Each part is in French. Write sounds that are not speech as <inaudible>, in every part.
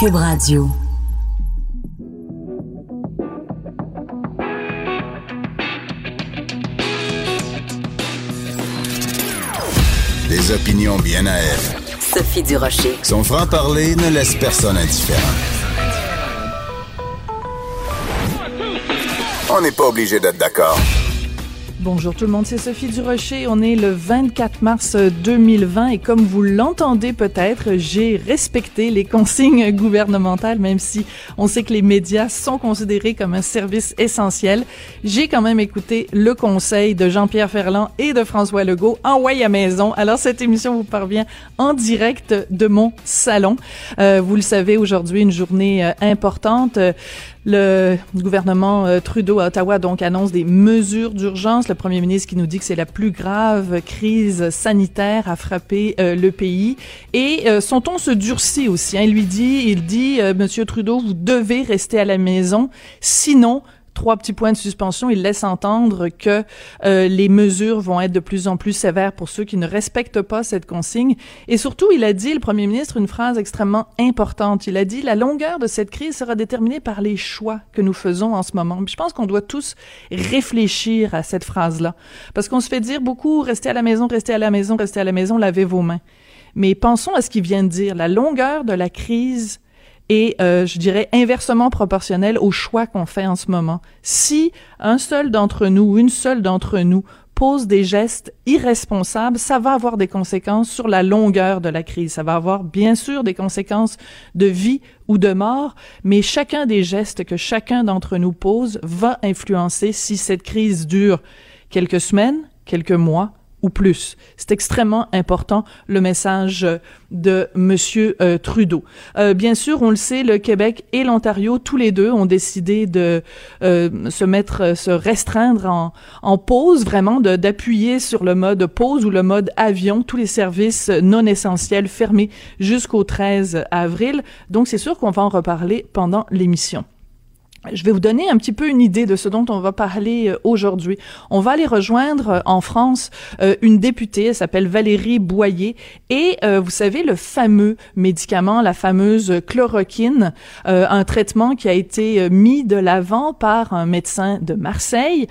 Cube Radio. Des opinions bien à elle. Sophie Durocher. Son franc-parler ne laisse personne indifférent. On n'est pas obligé d'être d'accord. Bonjour tout le monde, c'est Sophie Durocher. On est le 24 mars 2020 et comme vous l'entendez peut-être, j'ai respecté les consignes gouvernementales, même si on sait que les médias sont considérés comme un service essentiel. J'ai quand même écouté le conseil de Jean-Pierre Ferland et de François Legault en way à maison. Alors cette émission vous parvient en direct de mon salon. Euh, vous le savez, aujourd'hui, une journée euh, importante. Le gouvernement euh, Trudeau à Ottawa donc annonce des mesures d'urgence. Le premier ministre qui nous dit que c'est la plus grave crise sanitaire à frapper euh, le pays. Et euh, son ton se durcit aussi. Hein? Il lui dit, il dit, Monsieur Trudeau, vous devez rester à la maison, sinon trois petits points de suspension. Il laisse entendre que euh, les mesures vont être de plus en plus sévères pour ceux qui ne respectent pas cette consigne. Et surtout, il a dit, le premier ministre, une phrase extrêmement importante. Il a dit, la longueur de cette crise sera déterminée par les choix que nous faisons en ce moment. je pense qu'on doit tous réfléchir à cette phrase-là. Parce qu'on se fait dire beaucoup, restez à la maison, restez à la maison, restez à la maison, lavez vos mains. Mais pensons à ce qu'il vient de dire. La longueur de la crise et euh, je dirais inversement proportionnel au choix qu'on fait en ce moment. Si un seul d'entre nous ou une seule d'entre nous pose des gestes irresponsables, ça va avoir des conséquences sur la longueur de la crise. Ça va avoir bien sûr des conséquences de vie ou de mort, mais chacun des gestes que chacun d'entre nous pose va influencer si cette crise dure quelques semaines, quelques mois ou plus. C'est extrêmement important le message de Monsieur euh, Trudeau. Euh, bien sûr, on le sait, le Québec et l'Ontario, tous les deux, ont décidé de euh, se mettre, se restreindre en, en pause, vraiment d'appuyer sur le mode pause ou le mode avion, tous les services non essentiels fermés jusqu'au 13 avril. Donc, c'est sûr qu'on va en reparler pendant l'émission. Je vais vous donner un petit peu une idée de ce dont on va parler euh, aujourd'hui. On va aller rejoindre euh, en France euh, une députée, elle s'appelle Valérie Boyer, et vous savez le fameux médicament, la fameuse chloroquine, un traitement qui a été mis de l'avant par un médecin de Marseille.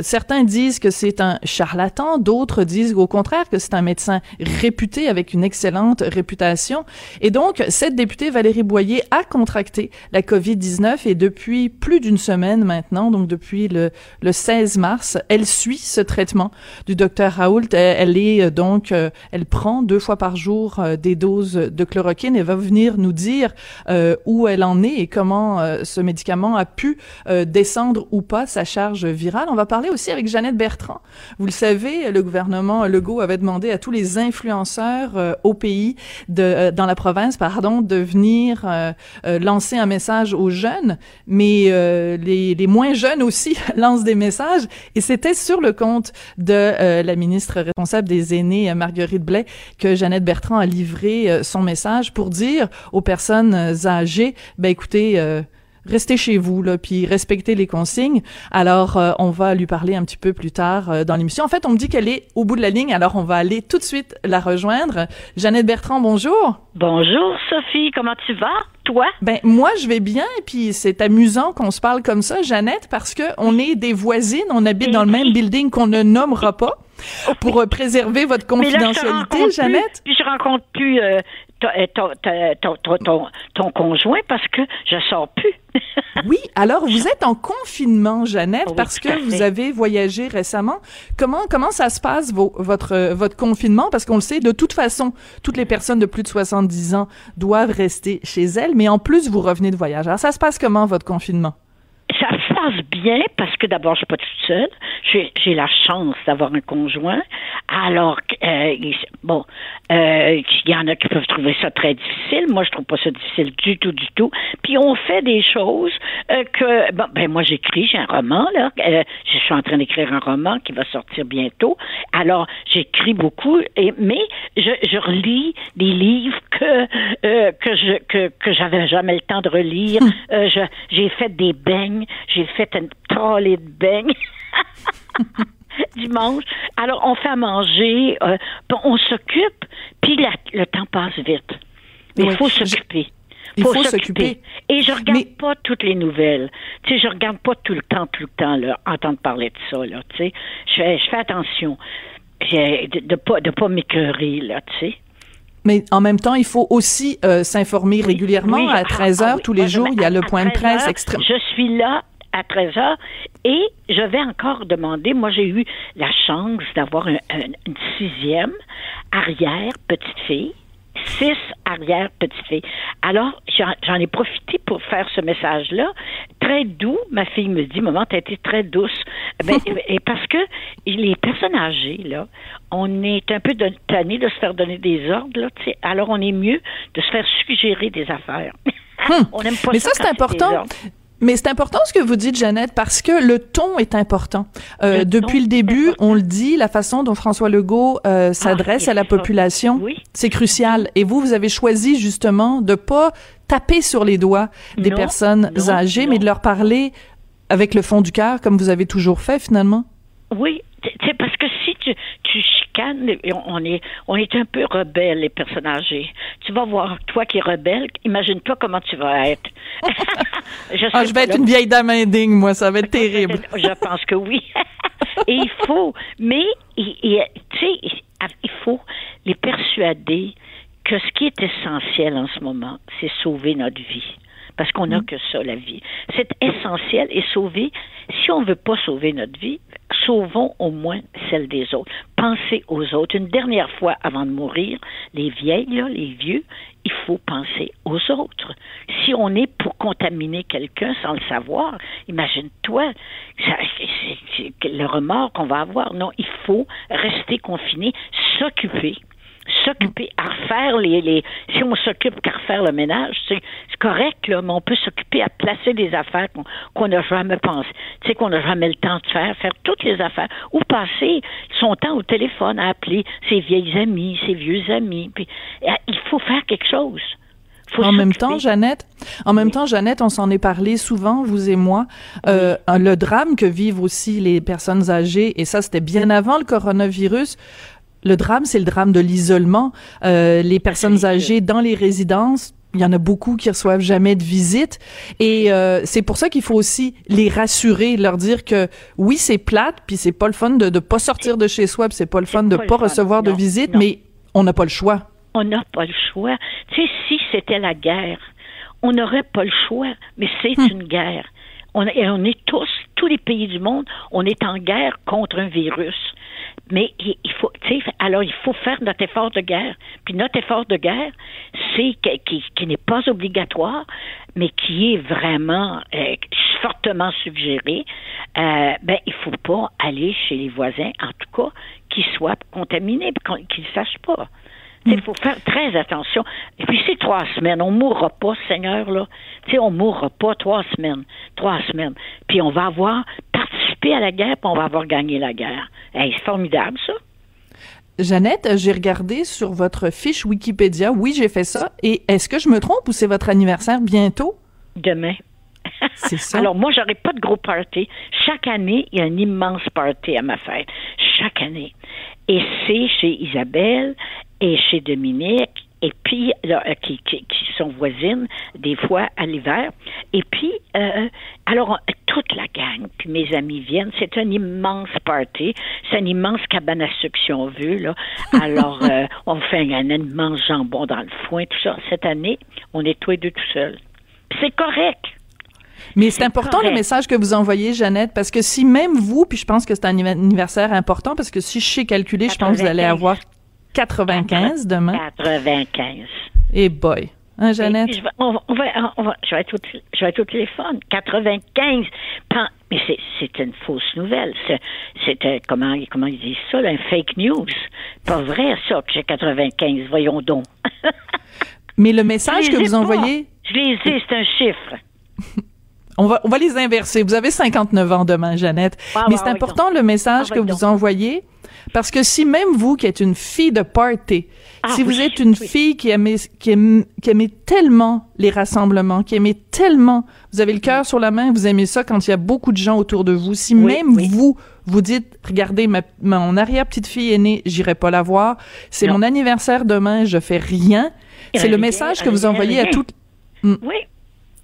certains disent que c'est un charlatan, d'autres disent au contraire que c'est un médecin réputé avec une excellente réputation. Et donc cette députée Valérie Boyer a contracté la COVID-19 et depuis plus d'une semaine maintenant, donc depuis le, le 16 mars, elle suit ce traitement du docteur Raoult. Elle, est euh, donc, euh, elle prend deux fois par jour euh, des doses de chloroquine et va venir nous dire où elle en est et comment ce médicament a pu descendre ou pas sa charge virale. On va parler aussi avec Jeannette Bertrand. Vous le savez, le gouvernement Legault avait demandé à tous les influenceurs au pays, de, dans la province, pardon, de venir lancer un message aux jeunes mais euh, les, les, moins jeunes aussi <laughs> lancent des messages. Et c'était sur le compte de euh, la ministre responsable des aînés, Marguerite Blais, que Jeannette Bertrand a livré euh, son message pour dire aux personnes âgées, ben écoutez, restez chez vous là puis respectez les consignes. Alors on va lui parler un petit peu plus tard dans l'émission. En fait, on me dit qu'elle est au bout de la ligne, alors on va aller tout de suite la rejoindre. Jeannette Bertrand, bonjour. Bonjour Sophie, comment tu vas? Toi? Ben moi je vais bien et puis c'est amusant qu'on se parle comme ça, Jeannette, parce que on est des voisines, on habite dans le même building qu'on ne nommera pas pour euh, préserver votre confidentialité, Jeannette. Puis je rencontre plus euh, euh, ton, ton, ton, conjoint parce que je sors plus. <laughs> oui, alors vous êtes en confinement, Jeannette, parce que vous avez voyagé récemment. Comment comment ça se passe votre votre confinement? Parce qu'on le sait, de toute façon, toutes les personnes de plus de 70 ans doivent rester chez elles, mais en plus vous revenez de voyage. Alors ça se passe comment votre confinement? Passe bien parce que d'abord, je suis pas toute seule. J'ai, la chance d'avoir un conjoint. Alors, euh, bon, euh, il y en a qui peuvent trouver ça très difficile. Moi, je trouve pas ça difficile du tout, du tout. Puis on fait des choses euh, que, ben moi, j'écris, j'ai un roman là. Euh, je suis en train d'écrire un roman qui va sortir bientôt. Alors, j'écris beaucoup, et, mais je, je relis des livres que euh, que je que que j'avais jamais le temps de relire. Euh, je- j'ai fait des beignes, j'ai fait une trolley de beignes. <laughs> dimanche. Alors, on fait à manger, euh, on s'occupe, puis la- le temps passe vite. Mais il Oui. faut s'occuper. Il faut s'occuper. Et je regarde Mais- pas toutes les nouvelles. Tu sais, je regarde pas tout le temps, tout le temps, là, entendre parler de ça, là, tu sais. Je fais, je fais attention de, de pas, de pas m'écœurer, là, tu sais. Mais en même temps, il faut aussi euh, s'informer régulièrement. Oui, à ah, 13 ah heures oui. tous les Moi, jours, il y a le point de 13 presse extrême. Je suis là à 13 heures et je vais encore demander. Moi, j'ai eu la chance d'avoir un- un- une sixième arrière petite fille. Six arrière petite fille. Alors, j'en ai profité pour faire ce message-là. Très doux. Ma fille me dit, maman, t'as été très douce. Ben, <laughs> et parce que les personnes âgées, là, on est un peu tanné de se faire donner des ordres, là, tu sais. Alors, on est mieux de se faire suggérer des affaires. <laughs> on n'aime pas. Mais ça, c'est important. Mais c'est important ce que vous dites, Jeannette, parce que le ton est important. Euh, Le depuis le début, on le dit, la façon dont François Legault euh, s'adresse il à la population, Oui. c'est crucial. Et vous, vous avez choisi justement de pas taper sur les doigts des Non, personnes non, âgées, non. mais de leur parler avec le fond du cœur, comme vous avez toujours fait finalement. Oui, sais, parce que si tu, tu on est, on est un peu rebelles, les personnes âgées. Tu vas voir, toi qui es rebelle, imagine-toi comment tu vas être. <laughs> je, Ah, je vais être là, une vieille dame indigne, moi, ça va être terrible. Je pense que oui. <laughs> Et il faut, mais tu sais, il faut les persuader que ce qui est essentiel en ce moment, c'est sauver notre vie. Parce qu'on n'a que ça, la vie. C'est essentiel et sauver, si on ne veut pas sauver notre vie, sauvons au moins celle des autres. Pensez aux autres. Une dernière fois avant de mourir, les vieilles, les vieux, il faut penser aux autres. Si on est pour contaminer quelqu'un sans le savoir, imagine-toi le remords qu'on va avoir. Non, il faut rester confiné, s'occuper s'occuper à refaire les, les si on s'occupe qu'à refaire le ménage c'est c'est correct là mais on peut s'occuper à placer des affaires qu'on qu'on n'a jamais pensé tu sais qu'on n'a jamais le temps de faire faire toutes les affaires ou passer son temps au téléphone à appeler ses vieilles amies ses vieux amis puis euh, il faut faire quelque chose. Faut En même temps, Jeannette, en même temps, Jeannette, on s'en est parlé souvent, vous et moi, euh, le drame que vivent aussi les personnes âgées, et ça, c'était bien avant le coronavirus. Le drame, c'est le drame de l'isolement. Euh, les personnes âgées dans les résidences, il y en a beaucoup qui reçoivent jamais de visite, et euh, c'est pour ça qu'il faut aussi les rassurer, leur dire que oui, c'est plate, puis c'est pas le fun de de pas sortir de chez soi, puis c'est pas le fun de pas pas recevoir de visite, non. mais on n'a pas le choix. on n'a pas le choix. Tu sais, si c'était la guerre, on n'aurait pas le choix, mais c'est Hmm. une guerre. On, et on est tous, tous les pays du monde, on est en guerre contre un virus. Mais il, faut, alors il faut faire notre effort de guerre. Puis notre effort de guerre, c'est qui, qui n'est pas obligatoire, mais qui est vraiment euh, fortement suggéré. Euh, ben, il faut pas aller chez les voisins, en tout cas, qui soient contaminés, qu'ils ne sachent pas. Il faut faire très attention. Et puis, c'est trois semaines. On mourra pas, Seigneur, là. Sais, on mourra pas trois semaines. Trois semaines. Puis, on va avoir à la guerre, puis on va avoir gagné la guerre. Hey, c'est formidable, ça. Jeannette, j'ai regardé sur votre fiche Wikipédia. Oui, j'ai fait ça. Et est-ce que je me trompe ou c'est votre anniversaire bientôt? Demain. C'est <laughs> ça. Alors, moi, j'aurai pas de gros party. Chaque année, il y a un immense party à ma fête. Chaque année. Et c'est chez Isabelle et chez Dominique et puis là, euh, qui, qui, qui sont voisines des fois à l'hiver. Et puis, euh, alors toute la gang, puis mes amis viennent. C'est un immense party. C'est un immense cabane à sucre si on veut. Là. <laughs> Alors, euh, on fait un, un immense jambon dans le foin, tout ça. Cette année, on est tous les deux tout seuls. C'est correct. Mais c'est important le message que vous envoyez, Jeannette, parce que si même vous, puis je pense que c'est un anniv- anniversaire important, parce que si je sais calculer, je pense que vous allez 95. avoir 95 demain. 95. Et boy. Hein, Jeannette? Je vais, on, va, on va, on va, je, vais être au, je vais être au téléphone. 95. Mais c'est une fausse nouvelle. C'était, comment, comment ils disent ça, là, un fake news. Pas vrai, ça, que j'ai 95. Voyons donc. <laughs> Mais le message que vous envoyez. Je les ai, c'est un chiffre. <laughs> On va, on va les inverser. Vous avez 59 ans demain, Jeannette. Ah, Mais bah, c'est important le message Ah, que oui, vous envoyez. Parce que si même vous, qui êtes une fille de party, Ah, si vous êtes une oui. fille qui aimait, qui, aime- qui aimait tellement les rassemblements, qui aimait tellement, vous avez le cœur sur la main, vous aimez ça quand il y a beaucoup de gens autour de vous, si Oui, même vous, vous dites, regardez, ma, mon arrière-petite-fille est née, j'irai pas la voir, c'est mon anniversaire demain, je fais rien, c'est le message que vous envoyez à toutes... Oui.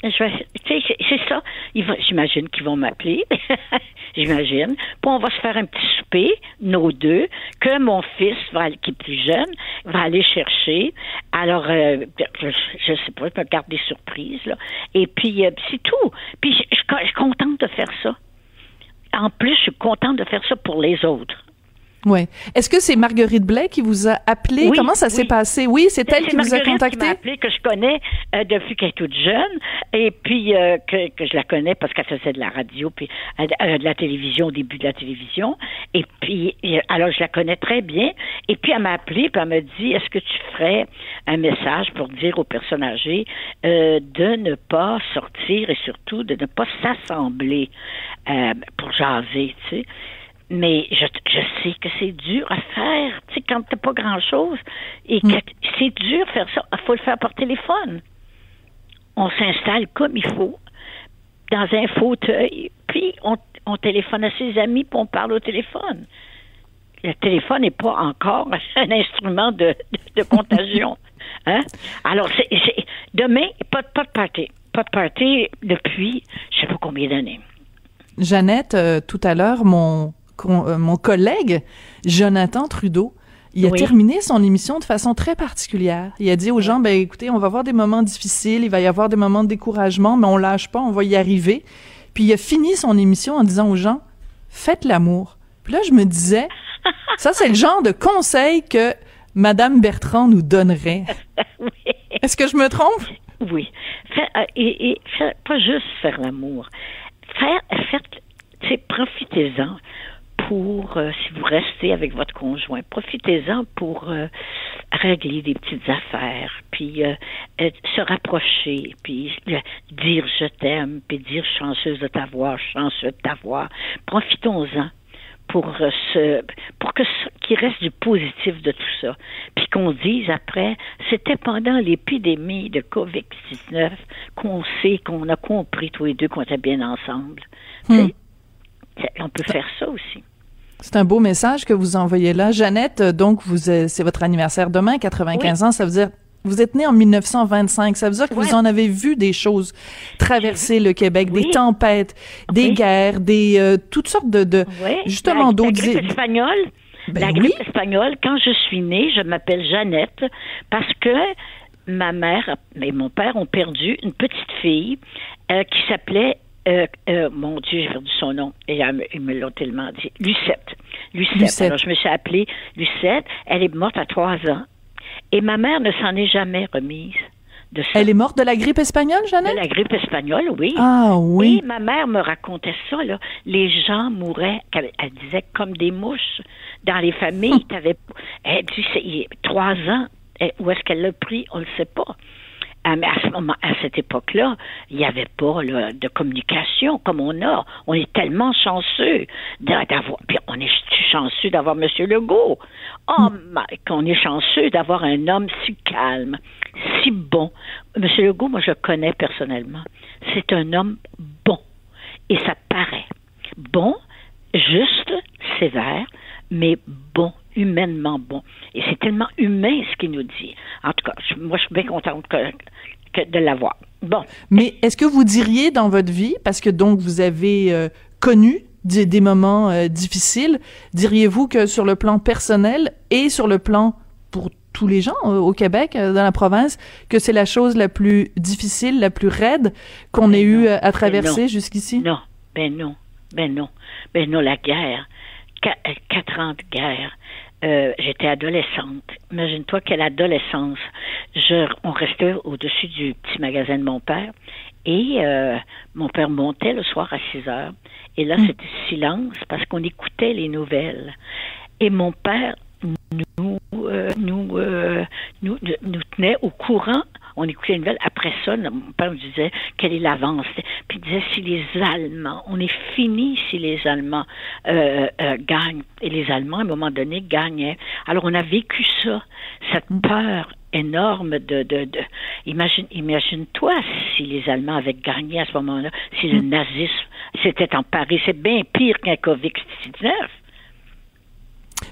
C'est ça. J'imagine qu'ils vont m'appeler. <laughs> J'imagine. Puis on va se faire un petit souper, nos deux, que mon fils, va, qui est plus jeune, va aller chercher. Alors, euh, je, sais pas, je me garde des surprises, là. Et puis, euh, c'est tout. Puis, je suis contente de faire ça. En plus, je suis contente de faire ça pour les autres. Ouais. Est-ce que c'est Marguerite Blais qui vous a appelé? Oui, Comment ça s'est oui. passé? Oui, c'est elle qui vous a Marguerite qui contacté? m'a appelé, que je connais euh, depuis qu'elle est toute jeune, et puis euh, que, que je la connais parce qu'elle faisait de la radio, puis euh, de la télévision, au début de la télévision. Et puis, alors je la connais très bien. Et puis elle m'a appelé, puis elle m'a dit, est-ce que tu ferais un message pour dire aux personnes âgées de ne pas sortir et surtout de ne pas s'assembler pour jaser, tu sais? Mais je, je sais que c'est dur à faire, tu sais, quand t'as pas grand-chose. Et que c'est dur de faire ça. Il faut le faire par téléphone. On s'installe comme il faut, dans un fauteuil, puis on, on téléphone à ses amis, puis on parle au téléphone. Le téléphone n'est pas encore <laughs> un instrument de, de, de contagion. <laughs> Hein? Alors, c'est, demain, pas, de- pas de party. Pas de party depuis je sais pas combien d'années. Jeannette, euh, tout à l'heure, mon, euh, mon collègue Jonathan Trudeau, il a Oui. terminé son émission de façon très particulière. Il a dit aux gens, ben écoutez, on va avoir des moments difficiles, il va y avoir des moments de découragement, mais on lâche pas, on va y arriver. Puis il a fini son émission en disant aux gens, faites l'amour. Puis là, je me disais, ça c'est le genre de conseil que Madame Bertrand nous donnerait. <laughs> oui. Est-ce que je me trompe? Oui. Euh, et, pas juste faire l'amour. Faire, profitez-en pour, euh, si vous restez avec votre conjoint, profitez-en pour euh, régler des petites affaires, puis euh, se rapprocher, puis dire je t'aime, puis dire chanceuse de t'avoir, chanceux de t'avoir. Profitons-en pour se, pour que ce- qu'il reste du positif de tout ça. Puis qu'on dise après, c'était pendant l'épidémie de COVID-19 qu'on sait, qu'on a compris tous les deux qu'on était bien ensemble. C'est- On peut faire ça aussi. C'est un beau message que vous envoyez là. Jeannette, euh, donc, vous, c'est votre anniversaire demain, 95 ans. Ça veut dire, vous êtes née en 1925. Ça veut dire que vous en avez vu des choses traverser le Québec, des tempêtes, des Oui. guerres, des, euh, toutes sortes de, justement, la, d'autres. La grippe espagnole. Ben la oui. grippe espagnole, quand je suis née, je m'appelle Jeannette parce que ma mère et mon père ont perdu une petite fille euh, qui s'appelait euh, euh, mon Dieu, j'ai perdu son nom. Et elle ils me l'ont tellement dit. Lucette. Lucette. Lucette. Alors, je me suis appelée Lucette. Elle est morte à trois ans. Et ma mère ne s'en est jamais remise de ça. Elle est morte de la grippe espagnole, de Jeannette? la grippe espagnole, oui. Ah oui. Et ma mère me racontait ça, là. Les gens mouraient, elle disait, comme des mouches. Dans les familles, <laughs> t'avais, elle dit, trois ans, où est-ce qu'elle l'a pris, on ne le sait pas. Ah, mais à ce moment, à cette époque-là, il n'y avait pas là, de communication comme on a. On est tellement chanceux d'a- d'avoir. Puis on est chanceux d'avoir M. Legault. Oh, my, qu'on est chanceux d'avoir un homme si calme, si bon. M. Legault, moi, je le connais personnellement. C'est un homme bon. Et ça paraît. Bon, juste, sévère, mais bon, humainement bon. Et c'est tellement humain ce qu'il nous dit. En tout cas, je- moi, je suis bien contente que, que de l'avoir. Bon. Mais est-ce que vous diriez dans votre vie, parce que donc vous avez euh, connu des, des moments euh, difficiles, diriez-vous que sur le plan personnel et sur le plan pour tous les gens euh, au Québec, dans la province, que c'est la chose la plus difficile, la plus raide qu'on Ben ait eu non, à ben traverser jusqu'ici? Non, ben non, ben non, ben non, la guerre, quatre ans de guerre, euh, j'étais adolescente. Imagine-toi quelle adolescence. Je, on restait au-dessus du petit magasin de mon père et euh, mon père montait le soir à 6 heures. Et là, c'était silence parce qu'on écoutait les nouvelles. Et mon père nous, euh, nous, euh, nous, nous tenait au courant on écoutait une nouvelle. Après ça, mon père me disait quelle est l'avance? Puis il disait si les Allemands, on est fini si les Allemands euh, euh, gagnent. Et les Allemands, à un moment donné, gagnaient. Alors on a vécu ça, cette mm. peur énorme de, de, de imagine imagine toi si les Allemands avaient gagné à ce moment-là si le mm. nazisme c'était en Paris c'est bien pire qu'un Covid 19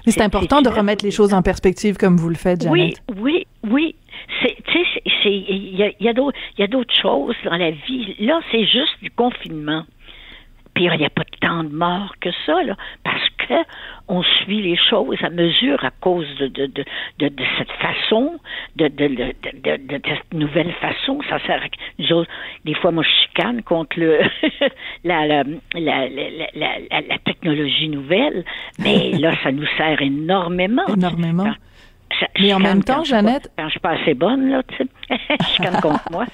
mais c'est important de remettre les choses en perspective comme vous le faites, Janet. Oui, oui, oui. C'est, tu sais, il y a, y a d'autres choses dans la vie. Là, c'est juste du confinement. Puis il n'y a pas tant de morts que ça, là, parce on suit les choses à mesure à cause de, de, de, de, de cette façon, de, cette nouvelle façon. Ça sert à, des fois, moi, je chicane contre le, <laughs> la, la, la, la, la, technologie nouvelle, mais <laughs> là, ça nous sert énormément. Énormément. mais en même temps, Jeannette. Quand je suis pas assez bonne, là, tu sais, <laughs> je chicane contre moi.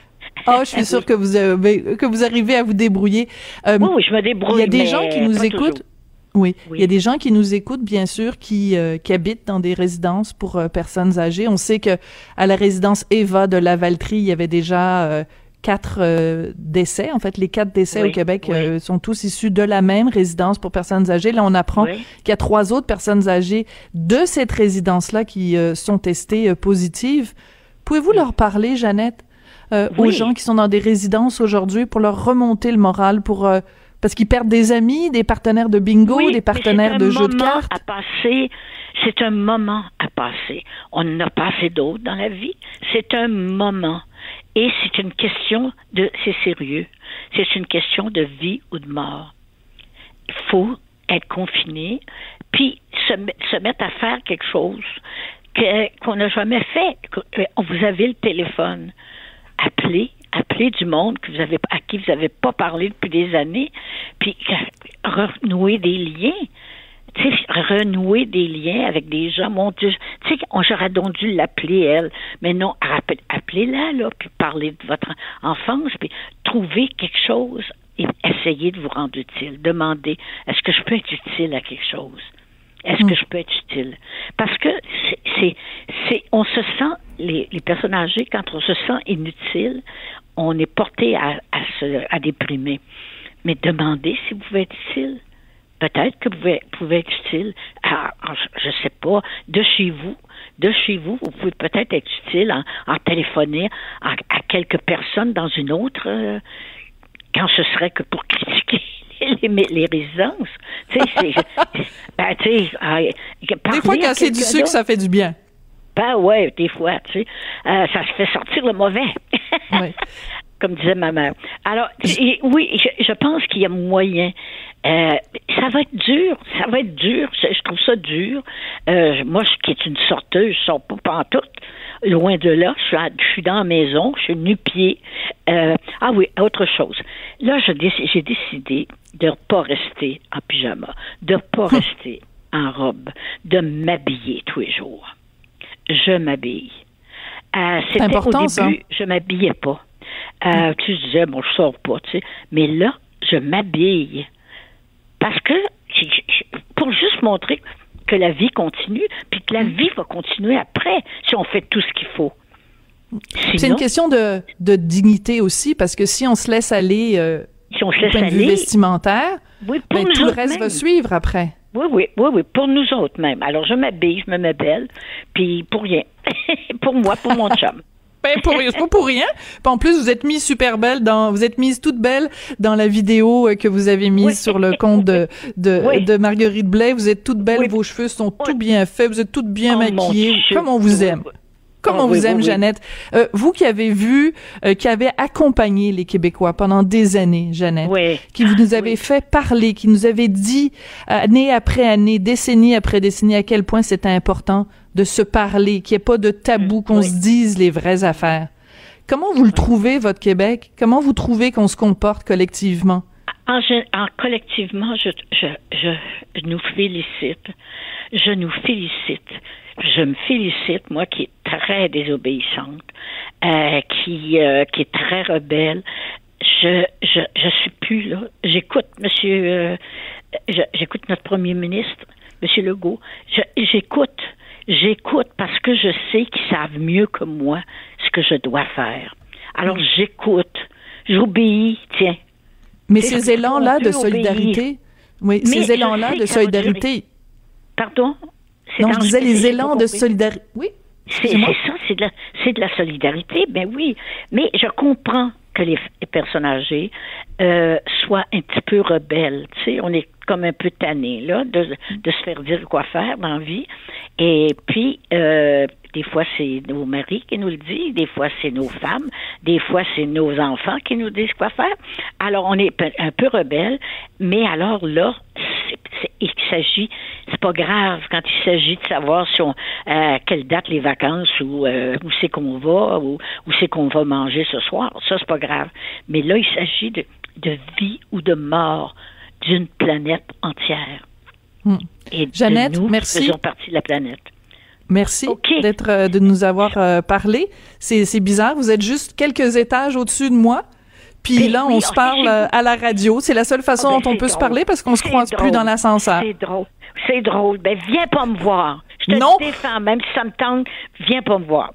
Oh, je suis sûre que vous avez, que vous arrivez à vous débrouiller. Euh, oui, je me débrouille. Il y a des gens qui nous écoutent. Oui. il y a des gens qui nous écoutent, bien sûr, qui, euh, qui habitent dans des résidences pour euh, personnes âgées. On sait que à la résidence Eva de Lavaltrie, il y avait déjà quatre décès. En fait, les quatre décès au Québec sont tous issus de la même résidence pour personnes âgées. Là, on apprend qu'il y a trois autres personnes âgées de cette résidence-là qui sont testées positives. Pouvez-vous leur parler, Jeannette? Euh, aux gens qui sont dans des résidences aujourd'hui pour leur remonter le moral, pour euh, parce qu'ils perdent des amis, des partenaires de bingo, des partenaires de jeux de cartes. À passer, c'est un moment à passer. On n'a pas assez d'autres dans la vie. C'est un moment. Et c'est une question de, c'est sérieux. C'est une question de vie ou de mort. Il faut être confiné, puis se, se mettre à faire quelque chose qu'on n'a jamais fait. Vous avez le téléphone appeler, appeler du monde que vous avez, à qui vous n'avez pas parlé depuis des années, puis renouer des liens. Tu sais, renouer des liens avec des gens. Mon Dieu, tu sais, j'aurais donc dû l'appeler, elle. Mais non, appelez-la, là, puis parler de votre enfance, puis trouver quelque chose et essayer de vous rendre utile. Demandez, est-ce que je peux être utile à quelque chose? Est-ce que mm. je peux être utile? Parce que c'est, c'est, on se sent, les, les personnes âgées, quand on se sent inutile, on est porté à, à, se, à déprimer. Mais demandez si vous pouvez être utile. Peut-être que vous pouvez, pouvez être utile à, je sais pas, de chez vous. De chez vous, vous pouvez peut-être être utile en, en téléphoner à, à, quelques personnes dans une autre, euh, quand ce serait que pour <laughs> critiquer les, les résidences. Tu sais, <laughs> ben, tu sais, ah, des fois, quand c'est du sucre, ça fait du bien. Ben ouais, des fois, tu sais, euh, ça se fait sortir le mauvais. <laughs> oui. Comme disait ma mère. Alors, oui, je, pense qu'il y a moyen. Euh, ça va être dur, ça va être dur. Je, trouve ça dur. Euh, moi, je, qui est une sorteuse, je sors pas pantoute. Loin de là, je suis, dans la maison, je suis nu-pied. ah oui, autre chose. Là, j'ai décidé de ne pas rester en pyjama, de ne pas <laughs> rester en robe, de m'habiller tous les jours. Je m'habille. Euh, C'était important, au début, je m'habillais pas. Euh, hum. Tu disais, bon, je sors pas, tu sais. Mais là, je m'habille. Parce que, pour juste montrer que la vie continue, puis que la hum. vie va continuer après, si on fait tout ce qu'il faut. C'est une question de, de, dignité aussi, parce que si on se laisse aller euh, si on se laisse aller, vestimentaire, oui, ben, tout le reste va suivre après. Oui, oui, oui, oui, pour nous autres même. Alors, je m'habille, je me mets belle, puis pour rien. <laughs> pour moi, pour mon chum. <laughs> Ben, pour, pas pour rien. Puis en plus, vous êtes mise super belle dans, vous êtes mise toute belle dans la vidéo euh, que vous avez mise sur le <laughs> compte de, de, de, Marguerite Blais. Vous êtes toute belle, vos cheveux sont tout bien faits, vous êtes toute bien oh, maquillée, comme on vous aime. Comme on vous aime, Jeannette? Euh, vous qui avez vu, euh, qui avez accompagné les Québécois pendant des années, Jeannette, qui vous nous avez fait parler, qui nous avez dit année après année, décennie après décennie, à quel point c'était important de se parler, qu'il n'y ait pas de tabou, qu'on se dise les vraies affaires. Comment vous le trouvez, votre Québec? Comment vous trouvez qu'on se comporte collectivement? En, collectivement, je, je, je nous félicite. je nous félicite. Je me félicite, moi qui est très désobéissante, euh, qui, euh, qui est très rebelle. Je, je, je suis plus là. J'écoute Monsieur, euh, j'écoute notre Premier ministre, Monsieur Legault. J'écoute, j'écoute parce que je sais qu'ils savent mieux que moi ce que je dois faire. Alors j'écoute, j'obéis. Tiens, Mais ces élans-là de obéir? solidarité, oui, Mais ces élans-là de solidarité. pardon? Non, dans- je disais les élans de solidarité. Oui. C'est ça, c'est de, la, de la solidarité, ben oui. Mais je comprends que les, les personnes âgées euh, soient un petit peu rebelles. Tu sais, on est comme un peu tanné là de, de se faire dire quoi faire dans la vie. Et puis, euh, des fois, c'est nos maris qui nous le disent, des fois, c'est nos femmes, des fois, c'est nos enfants qui nous disent quoi faire. Alors, on est un peu rebelles, mais alors là, il s'agit, c'est pas grave quand il s'agit de savoir si on, à quelle date les vacances ou euh, où c'est qu'on va ou où c'est qu'on va manger ce soir. Ça, c'est pas grave. Mais là, il s'agit de, de vie ou de mort d'une planète entière. Hmm. Et de Jeannette, nous merci. faisons partie de la planète. Merci OK. d'être, euh, de nous avoir euh, parlé. C'est, c'est bizarre. Vous êtes juste quelques étages au-dessus de moi. Puis Ben là, oui, on se ok, parle euh, à la radio. C'est la seule façon Ah, ben, dont on peut se parler parce qu'on se croise plus dans l'ascenseur. C'est drôle. C'est drôle. Ben, viens pas me voir. Je te Non. défends, même si ça me tente, viens pas me voir.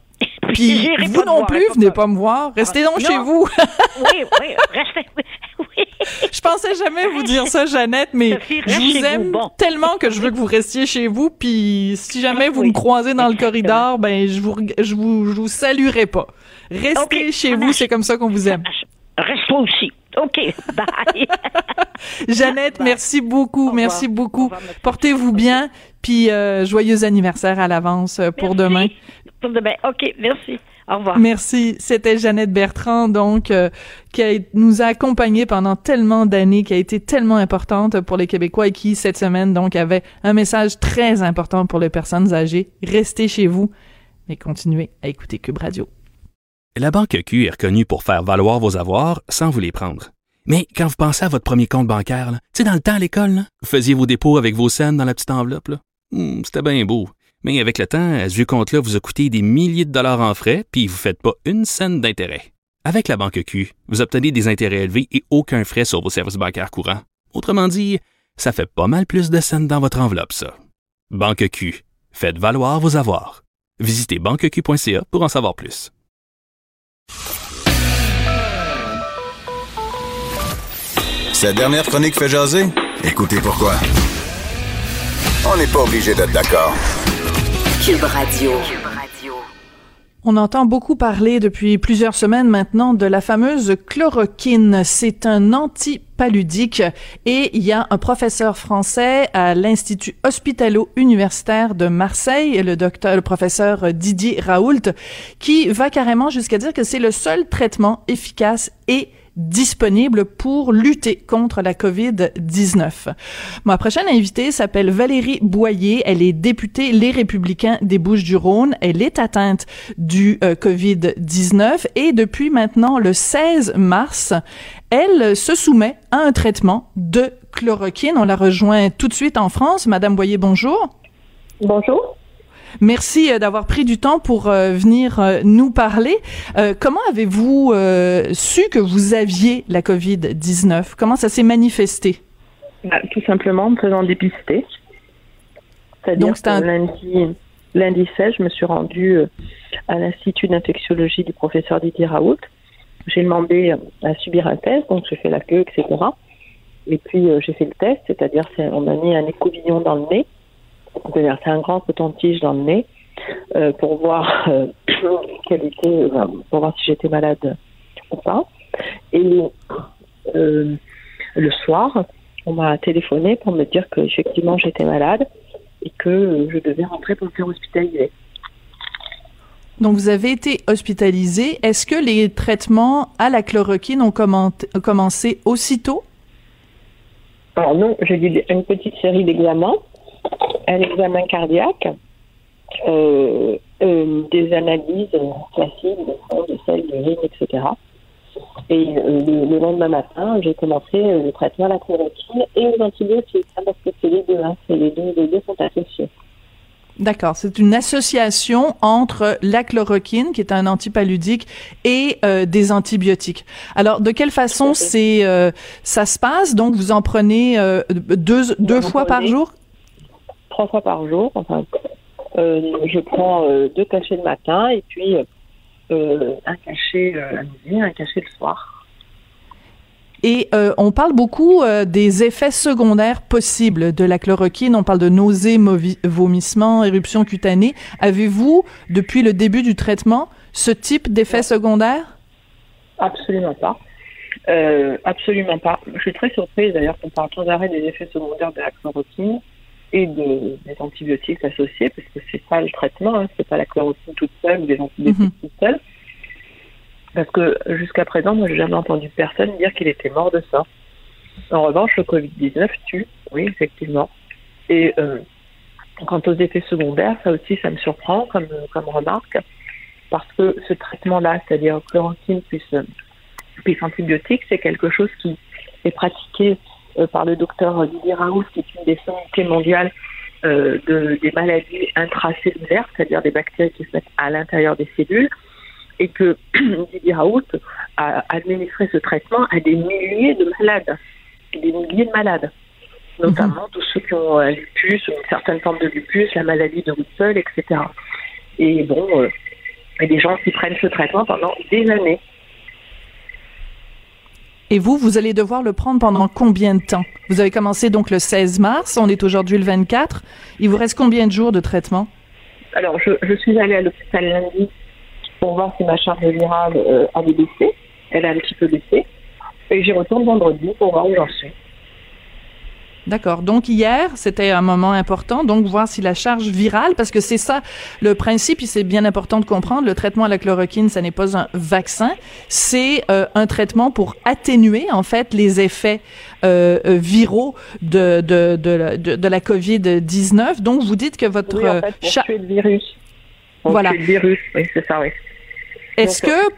Puis vous non plus, venez pas me voir. Restez donc chez vous. Oui, oui, restez. <laughs> Oui. je pensais jamais vous dire ça, Jeannette, mais je vous aime tellement que je veux que vous restiez chez vous. Puis si jamais vous me croisez dans le corridor, ben je vous je vous je vous saluerai pas. Restez chez vous, c'est comme ça qu'on vous aime. Reste-toi aussi. OK. Bye. <laughs> Jeannette, merci beaucoup, merci Au beaucoup. Portez-vous bien, puis euh, joyeux anniversaire à l'avance euh, pour Merci. demain. Pour demain. OK, merci. Au revoir. Merci. C'était Jeannette Bertrand, donc, euh, qui a- nous a accompagnés pendant tellement d'années, qui a été tellement importante pour les Québécois et qui, cette semaine, donc, avait un message très important pour les personnes âgées. Restez chez vous, mais continuez à écouter Cube Radio. La Banque Q est reconnue pour faire valoir vos avoirs sans vous les prendre. Mais quand vous pensez à votre premier compte bancaire, là, tu sais, dans le temps à l'école, là, vous faisiez vos dépôts avec vos scènes dans la petite enveloppe. là. Hmm, C'était bien beau. Mais avec le temps, à ce compte-là vous a coûté des milliers de dollars en frais, puis vous ne faites pas une scène d'intérêt. Avec la Banque Q, vous obtenez des intérêts élevés et aucun frais sur vos services bancaires courants. Autrement dit, ça fait pas mal plus de scènes dans votre enveloppe, ça. Banque Q. Faites valoir vos avoirs. Visitez banqueq.ca pour en savoir plus. Cette dernière chronique fait jaser? Écoutez pourquoi. On n'est pas obligé d'être d'accord. On entend beaucoup parler depuis plusieurs semaines maintenant de la fameuse chloroquine. C'est un antipaludique et il y a un professeur français à l'Institut hospitalo-universitaire de Marseille, le docteur, le professeur Didier Raoult, qui va carrément jusqu'à dire que c'est le seul traitement efficace et disponible pour lutter contre la COVID-19. Ma prochaine invitée s'appelle Valérie Boyer. Elle est députée Les Républicains des Bouches-du-Rhône. Elle est atteinte du euh, COVID-19 et depuis maintenant le 16 mars, elle se soumet à un traitement de chloroquine. On la rejoint tout de suite en France. Madame Boyer, bonjour. Bonjour. Merci euh, d'avoir pris du temps pour euh, venir euh, nous parler. Euh, comment avez-vous su que vous aviez la COVID-19? Comment ça s'est manifesté? Bah, tout simplement en me faisant dépister. C'est-à-dire que un- lundi, lundi 16, je me suis rendue à l'Institut d'infectiologie du professeur Didier Raoult. J'ai demandé à subir un test, donc j'ai fait la queue, etc. Et puis j'ai fait le test, c'est-à-dire c'est- on m'a mis un écouvillon dans le nez, c'est-à-dire c'est un grand coton-tige dans le nez euh, pour voir euh, <coughs> quel était, pour voir si j'étais malade ou pas. Et euh, le soir, on m'a téléphoné pour me dire que effectivement j'étais malade et que je devais rentrer pour me faire hospitaliser. Donc, vous avez été hospitalisé. Est-ce que les traitements à la chloroquine ont commencé aussitôt? Alors non, j'ai eu une petite série d'examens, un examen cardiaque, euh, euh, des analyses classiques de sang, de sel, de urine, etc. Et euh, le, le lendemain matin, j'ai commencé euh, le traitement à la chloroquine et aux antibiotiques, hein, parce que c'est les deux, hein, c'est les deux, les deux sont associés. D'accord, c'est une association entre la chloroquine, qui est un antipaludique, et euh, des antibiotiques. Alors, de quelle façon c'est euh, ça se passe? Donc, vous en prenez euh, deux deux fois par jour? Trois fois par jour. Enfin, je prends deux cachets le matin et puis un cachet à midi, un cachet le soir. Et euh, on parle beaucoup euh, des effets secondaires possibles de la chloroquine. On parle de nausées, vomissements, éruptions cutanées. Avez-vous, depuis le début du traitement, ce type d'effets secondaires? Absolument pas. Euh, absolument pas. Je suis très surprise d'ailleurs qu'on parle sans arrêt des effets secondaires de la chloroquine et des antibiotiques associés, parce que c'est pas le traitement, hein, c'est pas la chloroquine toute seule ou des antibiotiques mm toutes seules. Parce que jusqu'à présent, moi, j'ai jamais entendu personne dire qu'il était mort de ça. En revanche, le Covid-19 tue, oui, effectivement. Et euh, quant aux effets secondaires, ça aussi, ça me surprend comme, comme remarque, parce que ce traitement-là, c'est-à-dire chloroquine plus, plus antibiotique, c'est quelque chose qui est pratiqué euh, par le docteur Didier Raoult, qui est une des sommités mondiales euh, de, des maladies intracellulaires, c'est-à-dire des bactéries qui se mettent à l'intérieur des cellules et que <clears throat> Didier Raoult a administré ce traitement à des milliers de malades, des milliers de malades, notamment mhm. tous ceux qui ont un lupus, une certaine forme de lupus, la maladie de Whipple, etc. Et bon, euh, il y a des gens qui prennent ce traitement pendant des années. Et vous, vous allez devoir le prendre pendant combien de temps? Vous avez commencé donc le 16 mars, on est aujourd'hui le 24. Il vous reste combien de jours de traitement? Alors, je, je suis allée à l'hôpital lundi pour voir si ma charge virale euh, avait baissé. Elle a un petit peu baissé. Et j'y retourne vendredi pour voir où j'en suis. D'accord. Donc hier, c'était un moment important, donc voir si la charge virale, parce que c'est ça le principe, et c'est bien important de comprendre, le traitement à la chloroquine, ça n'est pas un vaccin, c'est euh, un traitement pour atténuer en fait les effets euh, euh viraux de de, de, de, de la COVID-19. Donc vous dites que votre oui, en fait, pour tuer le virus. Pour voilà. Tuer le virus, oui, c'est ça, oui. Est-ce que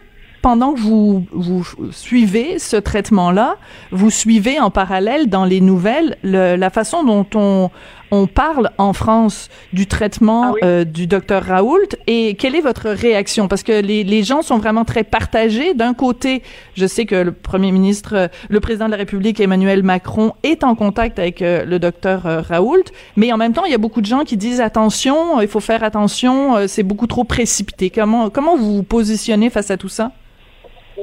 pendant que vous, vous suivez ce traitement-là, vous suivez en parallèle dans les nouvelles la façon dont on, on parle en France du traitement ah euh, du docteur Raoult. Et quelle est votre réaction? Parce que les, les gens sont vraiment très partagés. D'un côté, je sais que le premier ministre, le président de la République Emmanuel Macron est en contact avec euh, le docteur euh, Raoult, mais en même temps, il y a beaucoup de gens qui disent attention, il faut faire attention, c'est beaucoup trop précipité. Comment comment vous vous positionnez face à tout ça?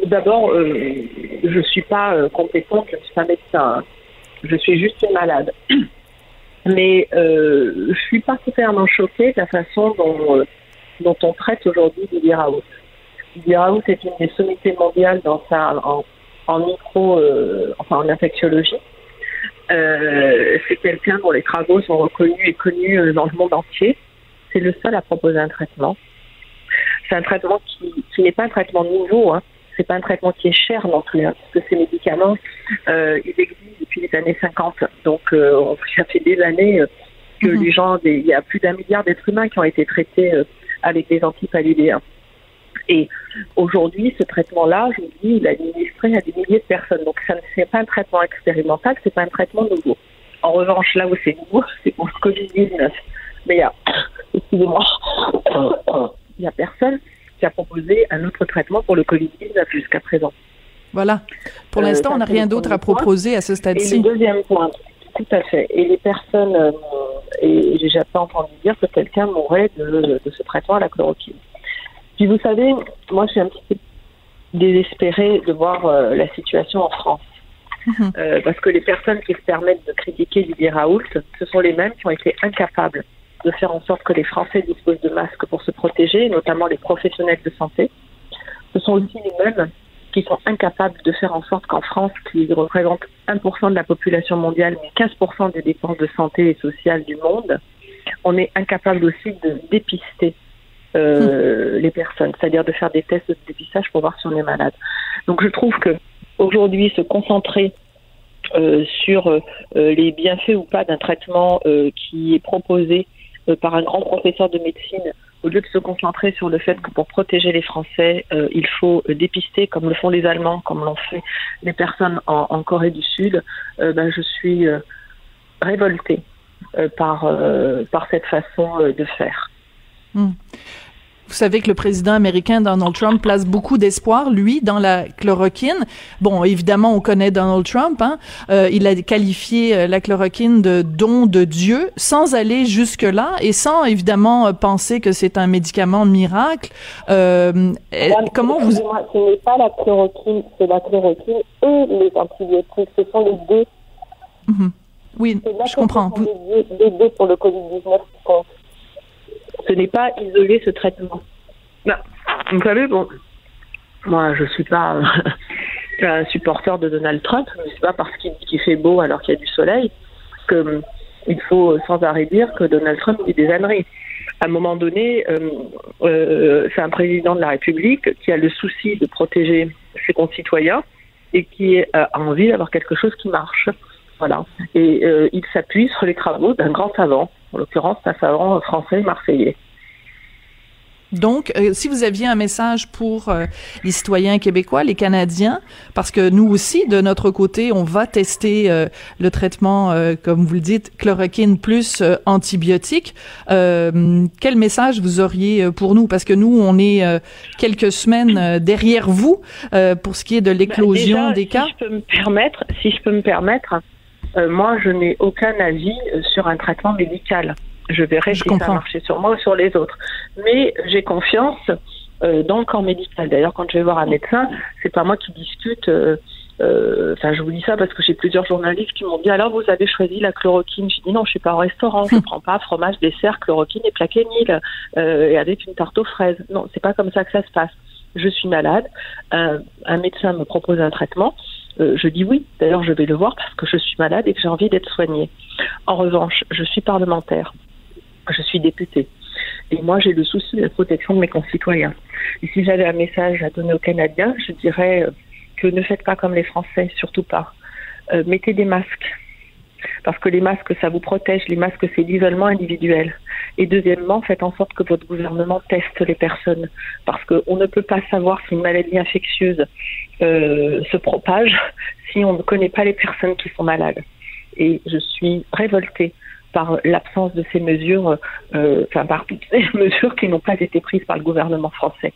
D'abord, je suis pas compétente, je ne suis pas médecin. Hein. Je suis juste malade. <clears throat> Mais euh, je suis particulièrement choquée de la façon dont, euh, on traite aujourd'hui Didier Raoult. Didier Raoult est une des sommités mondiales dans sa, en, micro, euh, enfin en infectiologie. Euh, c'est quelqu'un dont les travaux sont reconnus et connus euh, dans le monde entier. C'est le seul à proposer un traitement. C'est un traitement qui, qui n'est pas un traitement nouveau. Hein c'est pas un traitement qui est cher non plus, hein, parce que ces médicaments, euh, ils existent depuis les années 50. Donc, euh, ça fait des années euh, que mhm. les gens, il y a plus d'un milliard d'êtres humains qui ont été traités avec des antipaludéens. Et aujourd'hui, ce traitement-là, je vous dis, il est administré à des milliers de personnes. Donc, ce n'est pas un traitement expérimental, c'est pas un traitement nouveau. En revanche, là où c'est nouveau, c'est pour le Covid-19. Mais il y a, <coughs> excusez-moi, <coughs> il y a personne qui a proposé un autre traitement pour le Covid-19 jusqu'à présent. Voilà. Pour euh, l'instant, on n'a rien d'autre à proposer à ce stade-ci. Et le deuxième point, tout à fait. Et les personnes, euh, et j'ai pas entendu dire que quelqu'un mourrait de, ce traitement à la chloroquine. Puis vous savez, moi je suis un petit peu désespérée de voir euh, la situation en France. Mhm. parce que les personnes qui se permettent de critiquer Didier Raoult, ce sont les mêmes qui ont été incapables de faire en sorte que les Français disposent de masques pour se protéger, notamment les professionnels de santé. Ce sont aussi les mêmes qui sont incapables de faire en sorte qu'en France, qui représente 1% de la population mondiale, mais 15% des dépenses de santé et sociales du monde, on est incapable aussi de dépister euh, les personnes, c'est-à-dire de faire des tests de dépistage pour voir si on est malade. Donc je trouve que aujourd'hui, se concentrer euh, sur euh, les bienfaits ou pas d'un traitement qui est proposé par un grand professeur de médecine, au lieu de se concentrer sur le fait que pour protéger les Français, euh, il faut euh, dépister, comme le font les Allemands, comme l'ont fait les personnes en, Corée du Sud, ben, je suis révoltée par, par cette façon de faire. Hmm. Vous savez que le président américain Donald Trump place beaucoup d'espoir, lui, dans la chloroquine. Bon, évidemment, on connaît Donald Trump. Hein? Euh, il a qualifié euh, la chloroquine de don de Dieu, sans aller jusque là et sans évidemment euh, penser que c'est un médicament miracle. Euh, comment vous Ce n'est pas la chloroquine, c'est la chloroquine et les antibiotiques. Ce sont les deux. Mhm. Oui, je comprends. Les deux pour le Covid-19 ce n'est pas isoler ce traitement. Ben, vous savez, bon, moi, je suis pas <laughs> un supporter de Donald Trump, mais c'est pas parce qu'il dit fait beau alors qu'il y a du soleil que il faut sans arrêt dire que Donald Trump dit des âneries. À un moment donné, euh, euh, c'est un président de la République qui a le souci de protéger ses concitoyens et qui a envie d'avoir quelque chose qui marche. Voilà. Et euh, il s'appuie sur les travaux d'un grand savant en l'occurrence un savant français marseillais. Donc, euh, si vous aviez un message pour euh, les citoyens québécois, les Canadiens, parce que nous aussi, de notre côté, on va tester euh, le traitement, comme vous le dites, chloroquine plus antibiotique, quel message vous auriez pour nous? Parce que nous, on est quelques semaines derrière vous pour ce qui est de l'éclosion bah, des cas. Si je peux me permettre, si je peux me permettre, euh, moi, je n'ai aucun avis euh, sur un traitement médical. Je verrai si ça a marché sur moi ou sur les autres. Mais j'ai confiance euh, dans le corps médical. D'ailleurs, quand je vais voir un médecin, c'est pas moi qui discute. Enfin, je vous dis ça parce que j'ai plusieurs journalistes qui m'ont dit alors vous avez choisi la chloroquine. Je dis non, je suis pas au restaurant, je prends pas fromage, dessert, chloroquine et plaquenil et avec une tarte aux fraises. Non, c'est pas comme ça que ça se passe. Je suis malade, un médecin me propose un traitement, euh, je dis oui. D'ailleurs, je vais le voir parce que je suis malade et que j'ai envie d'être soignée. En revanche, je suis parlementaire. Je suis députée. Et moi, j'ai le souci de la protection de mes concitoyens. Si j'avais un message à donner aux Canadiens, je dirais euh, que ne faites pas comme les Français, surtout pas. Euh, mettez des masques. Parce que les masques, ça vous protège. Les masques, c'est l'isolement individuel. Et deuxièmement, faites en sorte que votre gouvernement teste les personnes. Parce qu'on ne peut pas savoir si une maladie infectieuse euh, se propage <laughs> si on ne connaît pas les personnes qui sont malades. Et je suis révoltée par l'absence de ces mesures, euh, enfin par toutes ces <laughs> mesures qui n'ont pas été prises par le gouvernement français.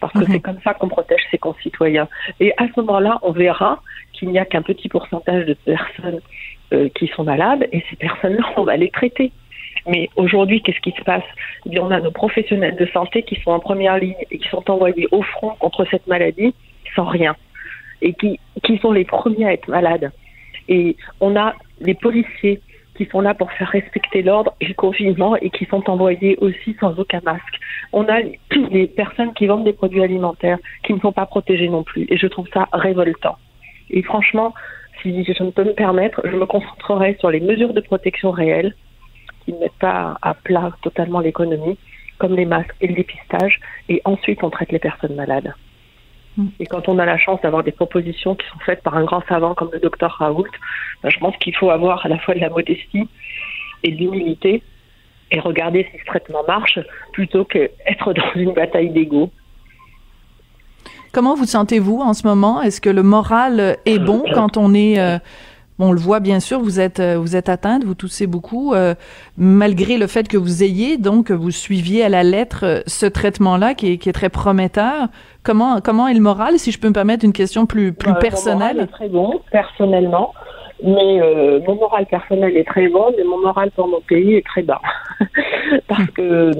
Parce que c'est comme ça qu'on protège ses concitoyens. Et à ce moment-là, on verra qu'il n'y a qu'un petit pourcentage de personnes euh, qui sont malades, et ces personnes-là, on va les traiter. Mais aujourd'hui, qu'est-ce qui se passe? On a nos professionnels de santé qui sont en première ligne et qui sont envoyés au front contre cette maladie sans rien et qui, qui sont les premiers à être malades. Et on a les policiers qui sont là pour faire respecter l'ordre et le confinement et qui sont envoyés aussi sans aucun masque. On a les personnes qui vendent des produits alimentaires qui ne sont pas protégées non plus. Et je trouve ça révoltant. Et franchement, si je ne peux me permettre, je me concentrerai sur les mesures de protection réelles qui ne mettent pas à plat totalement l'économie, comme les masques et le dépistage, et ensuite on traite les personnes malades. Et quand on a la chance d'avoir des propositions qui sont faites par un grand savant comme le docteur Raoult, ben, je pense qu'il faut avoir à la fois de la modestie et de l'humilité et regarder si ce traitement marche plutôt qu'être dans une bataille d'ego. Comment vous sentez-vous en ce moment? Est-ce que le moral est bon quand on est euh, on le voit bien sûr, vous êtes euh, vous êtes atteinte, vous toussez beaucoup, euh, malgré le fait que vous ayez donc vous suiviez à la lettre euh, ce traitement-là qui est, qui est très prometteur. Comment comment est le moral, si je peux me permettre une question plus plus personnelle Mon moral est très bon personnellement, mais mon moral personnel est très bon, mais mon moral pour mon pays est très bas <laughs> parce que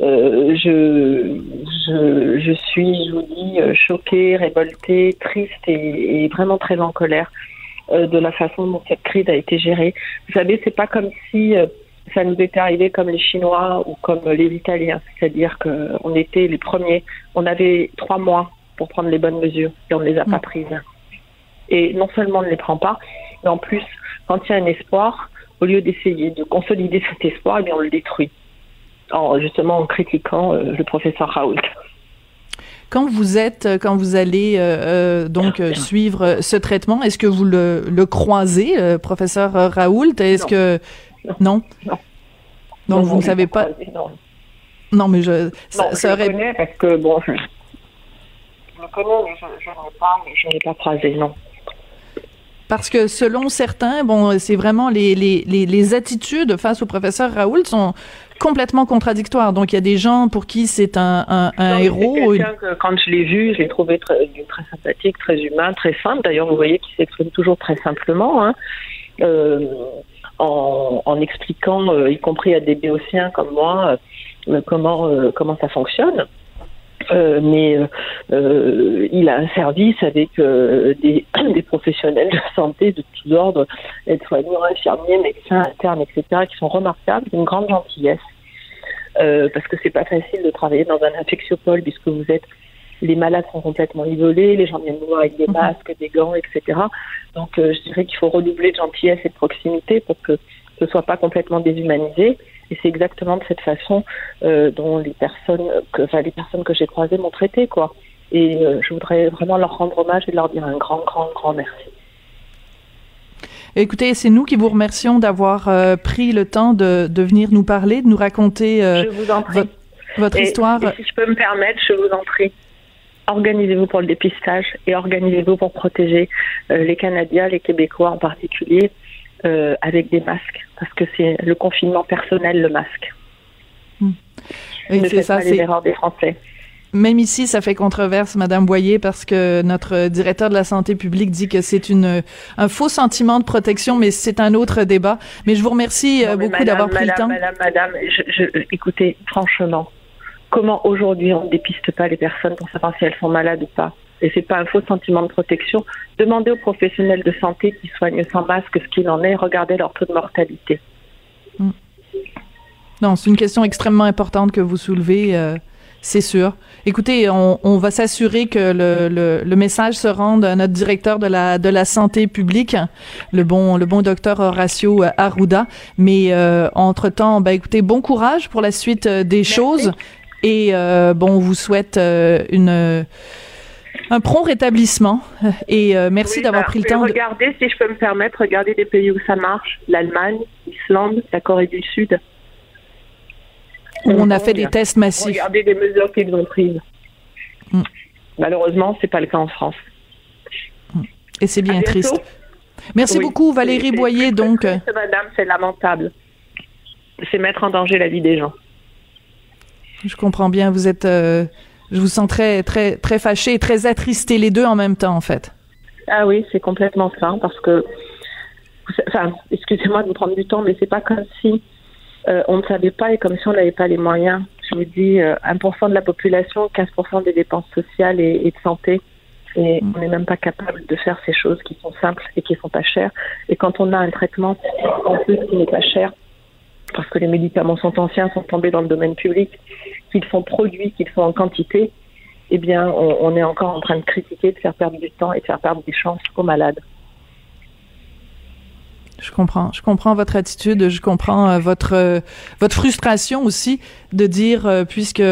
je, je je suis, je vous dis, choquée, révoltée, triste et vraiment très en colère euh, de la façon dont cette crise a été gérée. Vous savez, c'est pas comme si euh, ça nous était arrivé comme les Chinois ou comme les Italiens, c'est-à-dire qu'on était les premiers. On avait trois mois pour prendre les bonnes mesures et on ne les a pas mm. prises. Et non seulement on ne les prend pas, mais en plus, quand il y a un espoir, au lieu d'essayer de consolider cet espoir, eh bien on le détruit, en, justement en critiquant euh, le professeur Raoult. Quand vous êtes, euh, quand vous allez euh, donc euh, suivre ce traitement, est-ce que vous le, le croisez, professeur Raoult? Est-ce que non Non. Donc vous ne savez pas. non. mais je. Ça, je le connais parce que bon, je, le connais, mais je, ne l'ai pas, mais je ne l'ai pas croisé, non. Parce que selon certains, bon, c'est vraiment les, les, les, les, attitudes face au professeur Raoult sont complètement contradictoires. Donc il y a des gens pour qui c'est un, un, un héros. Que, quand je l'ai vu, je l'ai trouvé très, très sympathique, très humain, très simple. D'ailleurs, vous voyez qu'il s'exprime toujours très simplement. Hein. Euh, en, en, expliquant, euh, y compris à des béotiens comme moi, euh, comment, euh, comment ça fonctionne. Euh, mais euh, il a un service avec euh, des, <clears throat> des, professionnels de santé de tous ordres, aides-soignants, infirmiers, médecins, internes, etc., qui sont remarquables, d'une grande gentillesse. parce que c'est pas facile de travailler dans un infectiopole puisque vous êtes les malades sont complètement isolés, les gens viennent nous voir avec des mhm. masques, des gants, etc. Donc je dirais qu'il faut redoubler de gentillesse et de proximité pour que ce soit pas complètement déshumanisé. Et c'est exactement de cette façon euh, dont les personnes, que, enfin, les personnes que j'ai croisées m'ont traité, quoi. Et euh, je voudrais vraiment leur rendre hommage et leur dire un grand, grand, grand merci. Écoutez, c'est nous qui vous remercions d'avoir euh, pris le temps de, de, venir nous parler, de nous raconter votre, votre et, histoire. Et si je peux me permettre, je vous en prie, organisez-vous pour le dépistage et organisez-vous pour protéger euh, les Canadiens, les Québécois en particulier, euh, avec des masques, parce que c'est le confinement personnel, le masque. Hmm. Et c'est ça, c'est l'erreur des Français. Même ici, ça fait controverse, Madame Boyer, parce que notre directeur de la santé publique dit que c'est une un faux sentiment de protection, mais c'est un autre débat. Mais je vous remercie non, beaucoup d'avoir pris madame, le temps. Madame, Madame, je, je, écoutez, franchement, comment aujourd'hui on ne dépiste pas les personnes pour savoir si elles sont malades ou pas? Et c'est pas un faux sentiment de protection. Demandez aux professionnels de santé qui soignent sans masque ce qu'il en est, regardez leur taux de mortalité. Mm. Non, c'est une question extrêmement importante que vous soulevez, euh, c'est sûr. Écoutez, on, on va s'assurer que le, le, le, message se rende à notre directeur de la de la santé publique, le bon le bon docteur Horacio Arruda. Mais euh, entre temps, ben écoutez, bon courage pour la suite euh, des Merci. choses. Et euh, bon, on vous souhaite une un prompt rétablissement et euh, merci oui, d'avoir bah, pris le temps. Regardez, de... si je peux me permettre, regardez des pays où ça marche l'Allemagne, l'Islande, la Corée du Sud. Où on a fait des tests massifs. Regardez les mesures qu'ils ont prises. Mm. Malheureusement, c'est pas le cas en France. Et c'est bien triste. Merci oui. beaucoup, Valérie Boyer. Donc, triste, madame, c'est lamentable. C'est mettre en danger la vie des gens. Je comprends bien. Vous êtes. Euh je vous sens très, très, très fâché et très attristé, les deux en même temps, en fait. Ah oui, c'est complètement ça, parce que, enfin, excusez-moi de vous prendre du temps, mais c'est pas comme si euh, on ne savait pas et comme si on n'avait pas les moyens. Je vous dis, euh, 1% de la population, 15% des dépenses sociales et, et de santé. Et mmh. on n'est même pas capable de faire ces choses qui sont simples et qui sont pas chères. Et quand on a un traitement en plus qui n'est pas cher, parce que les médicaments sont anciens, sont tombés dans le domaine public, qu'ils sont produits, qu'ils sont en quantité, eh bien, on, est encore en train de critiquer, de faire perdre du temps et de faire perdre des chances aux malades. Je comprends, je comprends votre attitude, je comprends euh, votre euh, votre frustration aussi de dire euh, puisque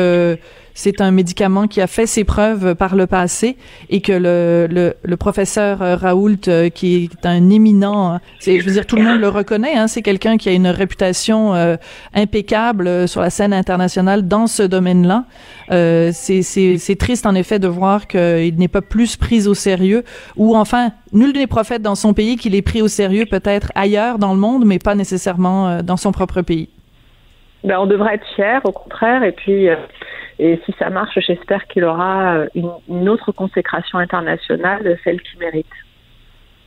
c'est un médicament qui a fait ses preuves par le passé et que le, le, le professeur Raoult, euh, qui est un éminent, c'est, je veux dire, tout le monde le reconnaît, hein, c'est quelqu'un qui a une réputation euh, impeccable sur la scène internationale dans ce domaine-là. Euh, c'est, c'est, c'est triste en effet de voir qu'il n'est pas plus pris au sérieux ou enfin, nul n'est prophète dans son pays qu'il est pris au sérieux peut-être ailleurs dans le monde, mais pas nécessairement dans son propre pays. Ben, on devrait être fiers, au contraire, et puis et si ça marche, j'espère qu'il aura une, une, autre consécration internationale, celle qu'il mérite.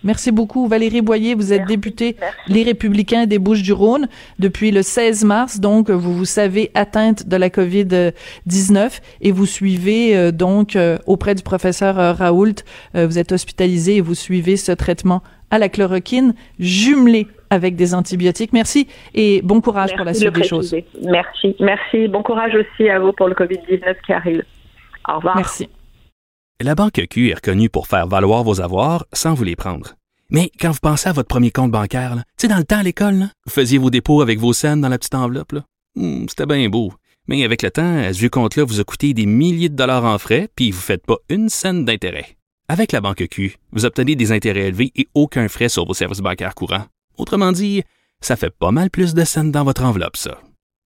Merci beaucoup. Valérie Boyer, vous êtes Merci. députée Merci. Les Républicains des Bouches-du-Rhône depuis le 16 mars. Donc, vous vous savez atteinte de la COVID-19 et vous suivez euh, donc euh, auprès du professeur euh, Raoult, vous êtes hospitalisé et vous suivez ce traitement à la chloroquine jumelé avec des antibiotiques. Merci et bon courage Merci pour la suite de des choses. Merci. Merci. Bon courage aussi à vous pour le COVID-19 qui arrive. Au revoir. Merci. La Banque Q est reconnue pour faire valoir vos avoirs sans vous les prendre. Mais quand vous pensez à votre premier compte bancaire, tu sais, dans le temps à l'école, là, vous faisiez vos dépôts avec vos scènes dans la petite enveloppe. Mmh, C'était bien beau. Mais avec le temps, ce vieux compte-là vous a coûté des milliers de dollars en frais, puis vous ne faites pas une scène d'intérêt. Avec la Banque Q, vous obtenez des intérêts élevés et aucun frais sur vos services bancaires courants. Autrement dit, ça fait pas mal plus de scènes dans votre enveloppe, ça.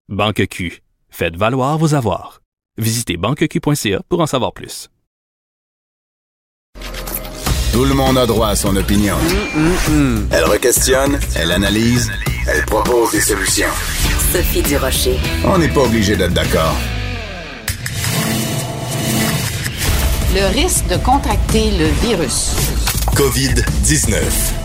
Banque Q. Faites valoir vos avoirs. Visitez banqueq.ca pour en savoir plus. Tout le monde a droit à son opinion. Elle requestionne, elle analyse, elle propose des solutions. Sophie Durocher. On n'est pas obligé d'être d'accord. Le risque de contracter le virus. COVID-19.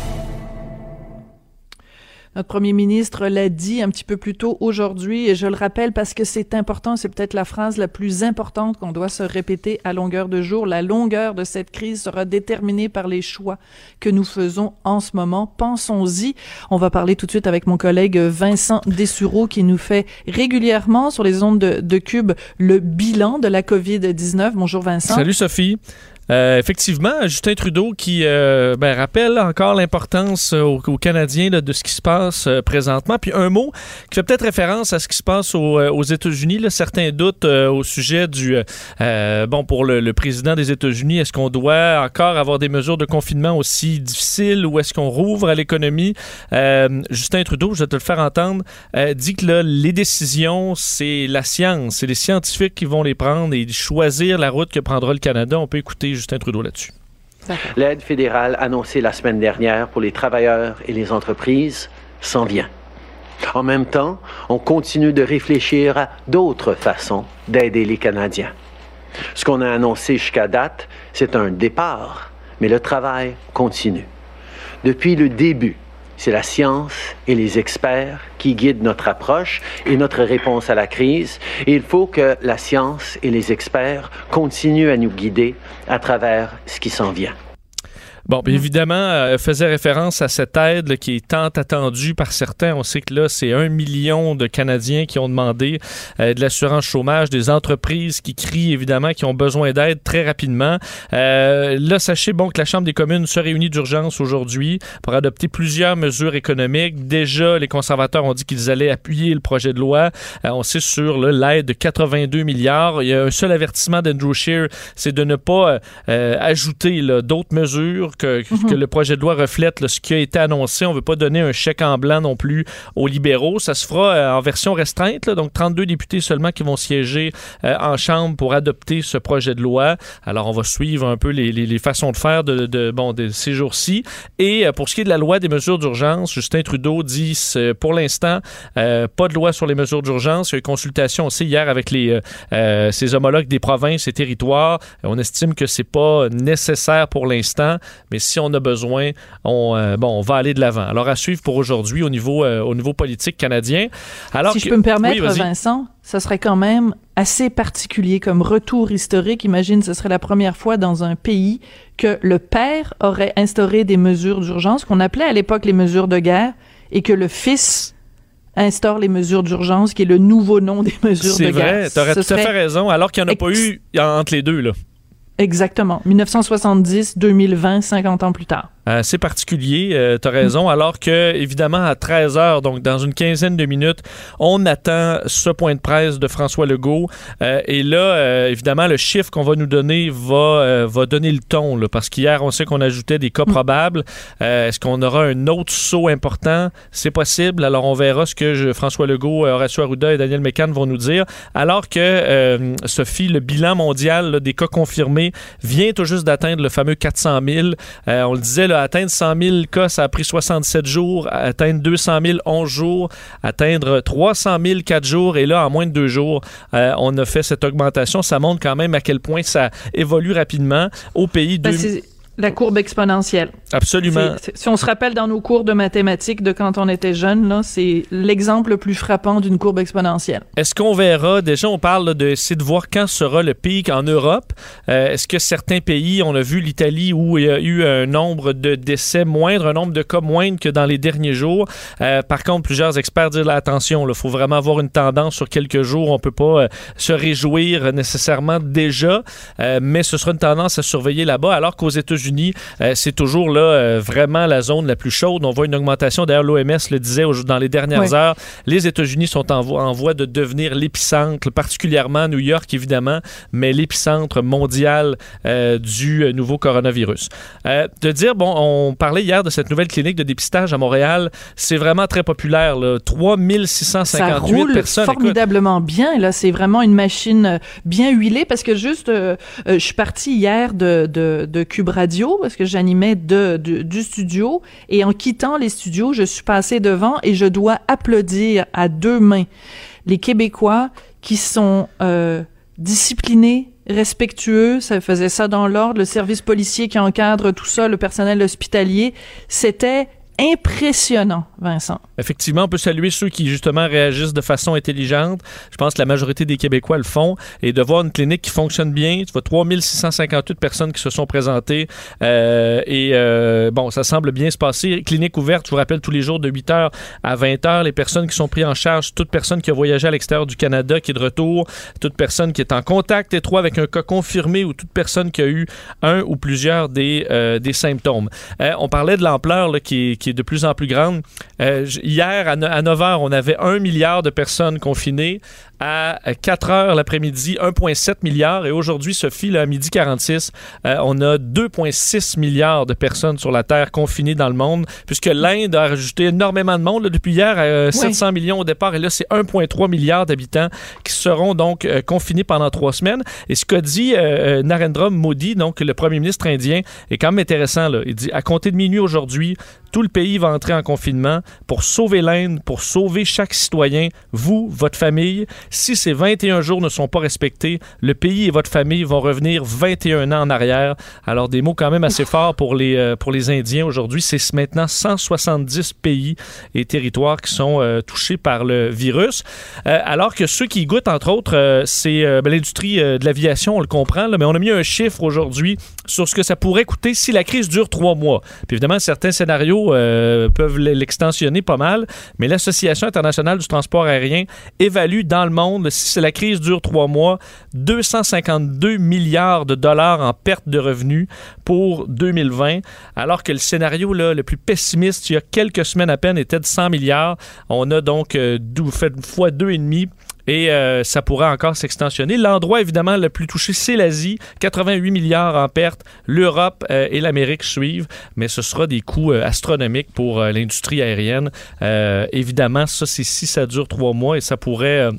Notre premier ministre l'a dit un petit peu plus tôt aujourd'hui, et je le rappelle parce que c'est important, c'est peut-être la phrase la plus importante qu'on doit se répéter à longueur de jour. La longueur de cette crise sera déterminée par les choix que nous faisons en ce moment. Pensons-y. On va parler tout de suite avec mon collègue Vincent Dessureau qui nous fait régulièrement sur les ondes de, de Cube le bilan de la COVID-19. Bonjour Vincent. Salut Sophie. Euh, effectivement, Justin Trudeau qui euh, ben, rappelle encore l'importance euh, aux, aux, Canadiens de ce qui se passe présentement. Puis un mot qui fait peut-être référence à ce qui se passe aux, États-Unis. Certains doutes au sujet du bon pour le, président des États-Unis. Est-ce qu'on doit encore avoir des mesures de confinement aussi difficiles ou est-ce qu'on rouvre à l'économie? Justin Trudeau, je vais te le faire entendre, dit que les décisions, c'est la science, c'est les scientifiques qui vont les prendre et choisir la route que prendra le Canada. On peut écouter Justin Trudeau là-dessus. L'aide fédérale annoncée la semaine dernière pour les travailleurs et les entreprises s'en vient. En même temps, on continue de réfléchir à d'autres façons d'aider les Canadiens. Ce qu'on a annoncé jusqu'à date, c'est un départ, mais le travail continue. Depuis le début, c'est la science et les experts qui guident notre approche et notre réponse à la crise. Et il faut que la science et les experts continuent à nous guider à travers ce qui s'en vient. Bon, bien évidemment, euh, faisait référence à cette aide là, qui est tant attendue par certains. On sait que là, c'est un million de Canadiens qui ont demandé euh, de l'assurance chômage, des entreprises qui crient évidemment, qui ont besoin d'aide très rapidement. Euh, là, sachez bon que la Chambre des communes se réunit d'urgence aujourd'hui pour adopter plusieurs mesures économiques. Déjà, les conservateurs ont dit qu'ils allaient appuyer le projet de loi. Euh, on sait sur l'aide de 82 milliards. Il y a un seul avertissement d'Andrew Scheer, c'est de ne pas euh, ajouter d'autres mesures que, mm -hmm. que, le projet de loi reflète là, ce qui a été annoncé. On ne veut pas donner un chèque en blanc non plus aux libéraux. Ça se fera euh, en version restreinte, là, donc 32 députés seulement qui vont siéger euh, en Chambre pour adopter ce projet de loi. Alors, on va suivre un peu les, les, les façons de faire de, de, bon, de ces jours-ci. Et euh, pour ce qui est de la loi des mesures d'urgence, Justin Trudeau dit pour l'instant, euh, pas de loi sur les mesures d'urgence. Il y a eu consultation aussi hier avec les, euh, ses homologues des provinces et territoires. On estime que c'est pas nécessaire pour l'instant, mais si on a besoin, on, euh, bon, on va aller de l'avant. Alors, à suivre pour aujourd'hui au niveau, euh, au niveau politique canadien. Alors si que, je peux me permettre, oui, Vincent, ça serait quand même assez particulier comme retour historique. Imagine, ce serait la première fois dans un pays que le père aurait instauré des mesures d'urgence qu'on appelait à l'époque les mesures de guerre et que le fils instaure les mesures d'urgence, qui est le nouveau nom des mesures de guerre. C'est vrai, tu aurais tout à fait raison, alors qu'il n'y en a pas eu entre les deux, là. Exactement. 1970, 2020, 50 ans plus tard. C'est particulier, euh, tu as raison, alors que, évidemment, à 13 heures, donc dans une quinzaine de minutes, on attend ce point de presse de François Legault. Euh, et là, euh, évidemment, le chiffre qu'on va nous donner va, euh, va donner le ton, là, parce qu'hier, on sait qu'on ajoutait des cas probables. Est-ce qu'on aura un autre saut important? C'est possible. Alors, on verra ce que je, François Legault, Horacio Arruda et Daniel Mécan vont nous dire. Alors que, Sophie, le bilan mondial là, des cas confirmés vient tout juste d'atteindre le fameux 400 000. on le disait, là, atteindre 100 000 cas, ça a pris 67 jours. Atteindre 200 000, 11 jours. Atteindre 300 000, 4 jours. Et là, en moins de deux jours, euh, on a fait cette augmentation. Ça montre quand même à quel point ça évolue rapidement au pays. Ben, de... La courbe exponentielle. Absolument. C est, c est, si on se rappelle dans nos cours de mathématiques de quand on était jeune, là, c'est l'exemple le plus frappant d'une courbe exponentielle. Est-ce qu'on verra, déjà on parle de de voir quand sera le pic en Europe. Euh, Est-ce que certains pays, on a vu l'Italie où il y a eu un nombre de décès moindre, un nombre de cas moindre que dans les derniers jours. Euh, par contre, plusieurs experts disent là, attention, il faut vraiment avoir une tendance sur quelques jours. On peut pas euh, se réjouir nécessairement déjà, euh, mais ce sera une tendance à surveiller là-bas, alors qu'aux États-Unis, euh, c'est toujours là là, euh, vraiment la zone la plus chaude. On voit une augmentation. D'ailleurs, l'OMS le disait dans les dernières heures. Les États-Unis sont en voie, en voie de devenir l'épicentre, particulièrement New York, évidemment, mais l'épicentre mondial euh, du nouveau coronavirus. de dire, bon, on parlait hier de cette nouvelle clinique de dépistage à Montréal. C'est vraiment très populaire. Là. 3658 Ça roule formidablement bien. Là, c'est vraiment une machine bien huilée parce que juste, je suis partie hier de, de, de Cube Radio parce que j'animais du studio. Et en quittant les studios, je suis passée devant et je dois applaudir à deux mains les Québécois qui sont euh, disciplinés, respectueux, ça faisait ça dans l'ordre, le service policier qui encadre tout ça, le personnel hospitalier, c'était impressionnant, Vincent. Effectivement, on peut saluer ceux qui, justement, réagissent de façon intelligente. Je pense que la majorité des Québécois le font. Et de voir une clinique qui fonctionne bien, tu vois 3658 personnes qui se sont présentées. Euh, et euh, bon, ça semble bien se passer. Clinique ouverte, je vous rappelle, tous les jours de 8h à 20h. Les personnes qui sont prises en charge, toute personne qui a voyagé à l'extérieur du Canada, qui est de retour, toute personne qui est en contact étroit avec un cas confirmé ou toute personne qui a eu un ou plusieurs des, euh, des symptômes. on parlait de l'ampleur qui, qui de plus en plus grande. Euh, hier, à 9 h, on avait un milliard de personnes confinées à 4 heures l'après-midi, 1,7 milliard. Et aujourd'hui, Sophie, là, à midi 46, euh, on a 2,6 milliards de personnes sur la Terre confinées dans le monde, puisque l'Inde a rajouté énormément de monde. depuis hier, 700 euh, millions au départ, et là, c'est 1,3 milliard d'habitants qui seront donc euh, confinés pendant trois semaines. Et ce qu'a dit Narendra Modi, donc le premier ministre indien, est quand même intéressant. Là. Il dit, à compter de minuit aujourd'hui, tout le pays va entrer en confinement pour sauver l'Inde, pour sauver chaque citoyen, vous, votre famille. Si ces 21 jours ne sont pas respectés, le pays et votre famille vont revenir 21 ans en arrière. Alors, des mots quand même assez forts pour les, euh, pour les Indiens aujourd'hui. C'est maintenant 170 pays et territoires qui sont euh, touchés par le virus. Euh, alors que ceux qui goûtent, entre autres, c'est ben, l'industrie de l'aviation, on le comprend, là, mais on a mis un chiffre aujourd'hui sur ce que ça pourrait coûter si la crise dure trois mois. Puis évidemment, certains scénarios peuvent l'extensionner pas mal, mais l'Association internationale du transport aérien évalue dans le si la crise dure trois mois, 252 milliards de dollars en perte de revenus pour 2020, alors que le scénario le plus pessimiste, il y a quelques semaines à peine, était de 100 milliards. On a donc euh, fait fois deux et demi et euh, ça pourrait encore s'extensionner. L'endroit évidemment le plus touché, c'est l'Asie, 88 milliards en perte. L'Europe euh, et l'Amérique suivent, mais ce sera des coûts astronomiques pour l'industrie aérienne. évidemment, ça c'est si ça dure trois mois et ça pourrait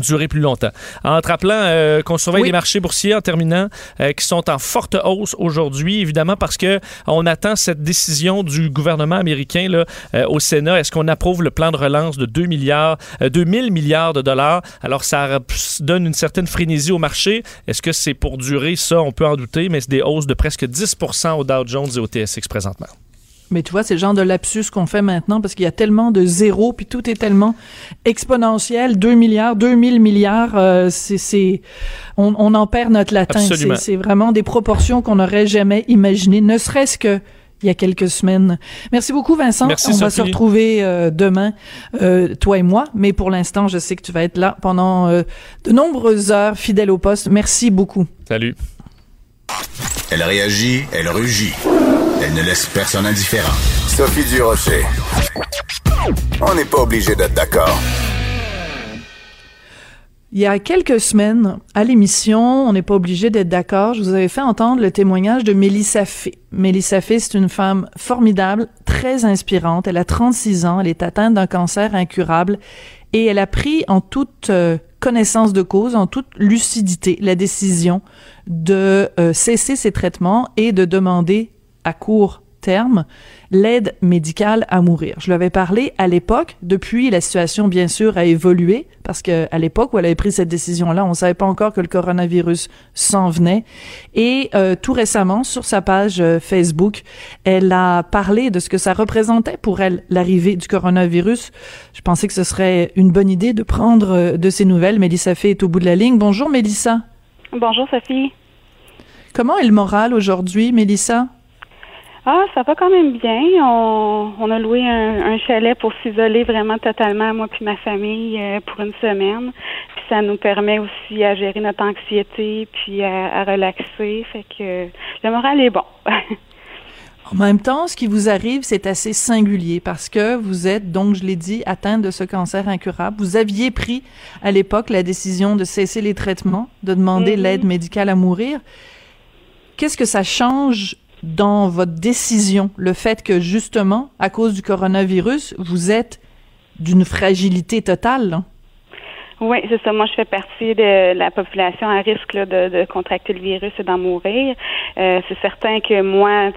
durer plus longtemps. En te rappelant euh, qu'on surveille les marchés boursiers en terminant, euh, qui sont en forte hausse aujourd'hui, évidemment parce que on attend cette décision du gouvernement américain là, euh, au Sénat. Est-ce qu'on approuve le plan de relance de 2 milliards, 2000 milliards de dollars? Alors ça donne une certaine frénésie au marché. Est-ce que c'est pour durer? Ça, on peut en douter, mais c'est des hausses de presque 10% au Dow Jones et au TSX présentement. Mais tu vois, c'est le genre de lapsus qu'on fait maintenant parce qu'il y a tellement de zéros, puis tout est tellement exponentiel. 2 milliards, 2000 milliards, euh, c'est, on, on, en perd notre latin. C'est vraiment des proportions qu'on n'aurait jamais imaginées, ne serait-ce que il y a quelques semaines. Merci beaucoup, Vincent. Merci, on va se retrouver euh, demain, euh, toi et moi. Mais pour l'instant, je sais que tu vas être là pendant euh, de nombreuses heures, fidèle au poste. Merci beaucoup. Salut. Elle réagit, elle rugit. Elle ne laisse personne indifférent. Sophie Durocher. On n'est pas obligé d'être d'accord. Il y a quelques semaines, à l'émission, on n'est pas obligé d'être d'accord, je vous avais fait entendre le témoignage de Mélissa Fay. Mélissa Fay, c'est une femme formidable, très inspirante. Elle a 36 ans, elle est atteinte d'un cancer incurable et elle a pris en toute euh, connaissance de cause, en toute lucidité, la décision de euh, cesser ses traitements et de demander à court terme l'aide médicale à mourir. Je lui avais parlé à l'époque. Depuis, la situation, bien sûr, a évolué parce que à l'époque où elle avait pris cette décision-là, on savait pas encore que le coronavirus s'en venait. Et euh, tout récemment, sur sa page euh, Facebook, elle a parlé de ce que ça représentait pour elle l'arrivée du coronavirus. Je pensais que ce serait une bonne idée de prendre euh, de ces nouvelles. Mélissa Fay est au bout de la ligne. Bonjour, Mélissa. Bonjour, Sophie. Comment est le moral aujourd'hui, Mélissa? Ah, ça va quand même bien. On, on a loué un, chalet pour s'isoler vraiment totalement, moi puis ma famille, euh, pour une semaine. Puis ça nous permet aussi à gérer notre anxiété puis à, relaxer. Fait que le moral est bon. <laughs> En même temps, ce qui vous arrive, c'est assez singulier parce que vous êtes, donc, je l'ai dit, atteinte de ce cancer incurable. Vous aviez pris à l'époque la décision de cesser les traitements, de demander mm-hmm. l'aide médicale à mourir. Qu'est-ce que ça change dans votre décision, le fait que justement, à cause du coronavirus, vous êtes d'une fragilité totale? Oui, c'est ça. Moi, je fais partie de la population à risque de, contracter le virus et d'en mourir. Euh, c'est certain que moi,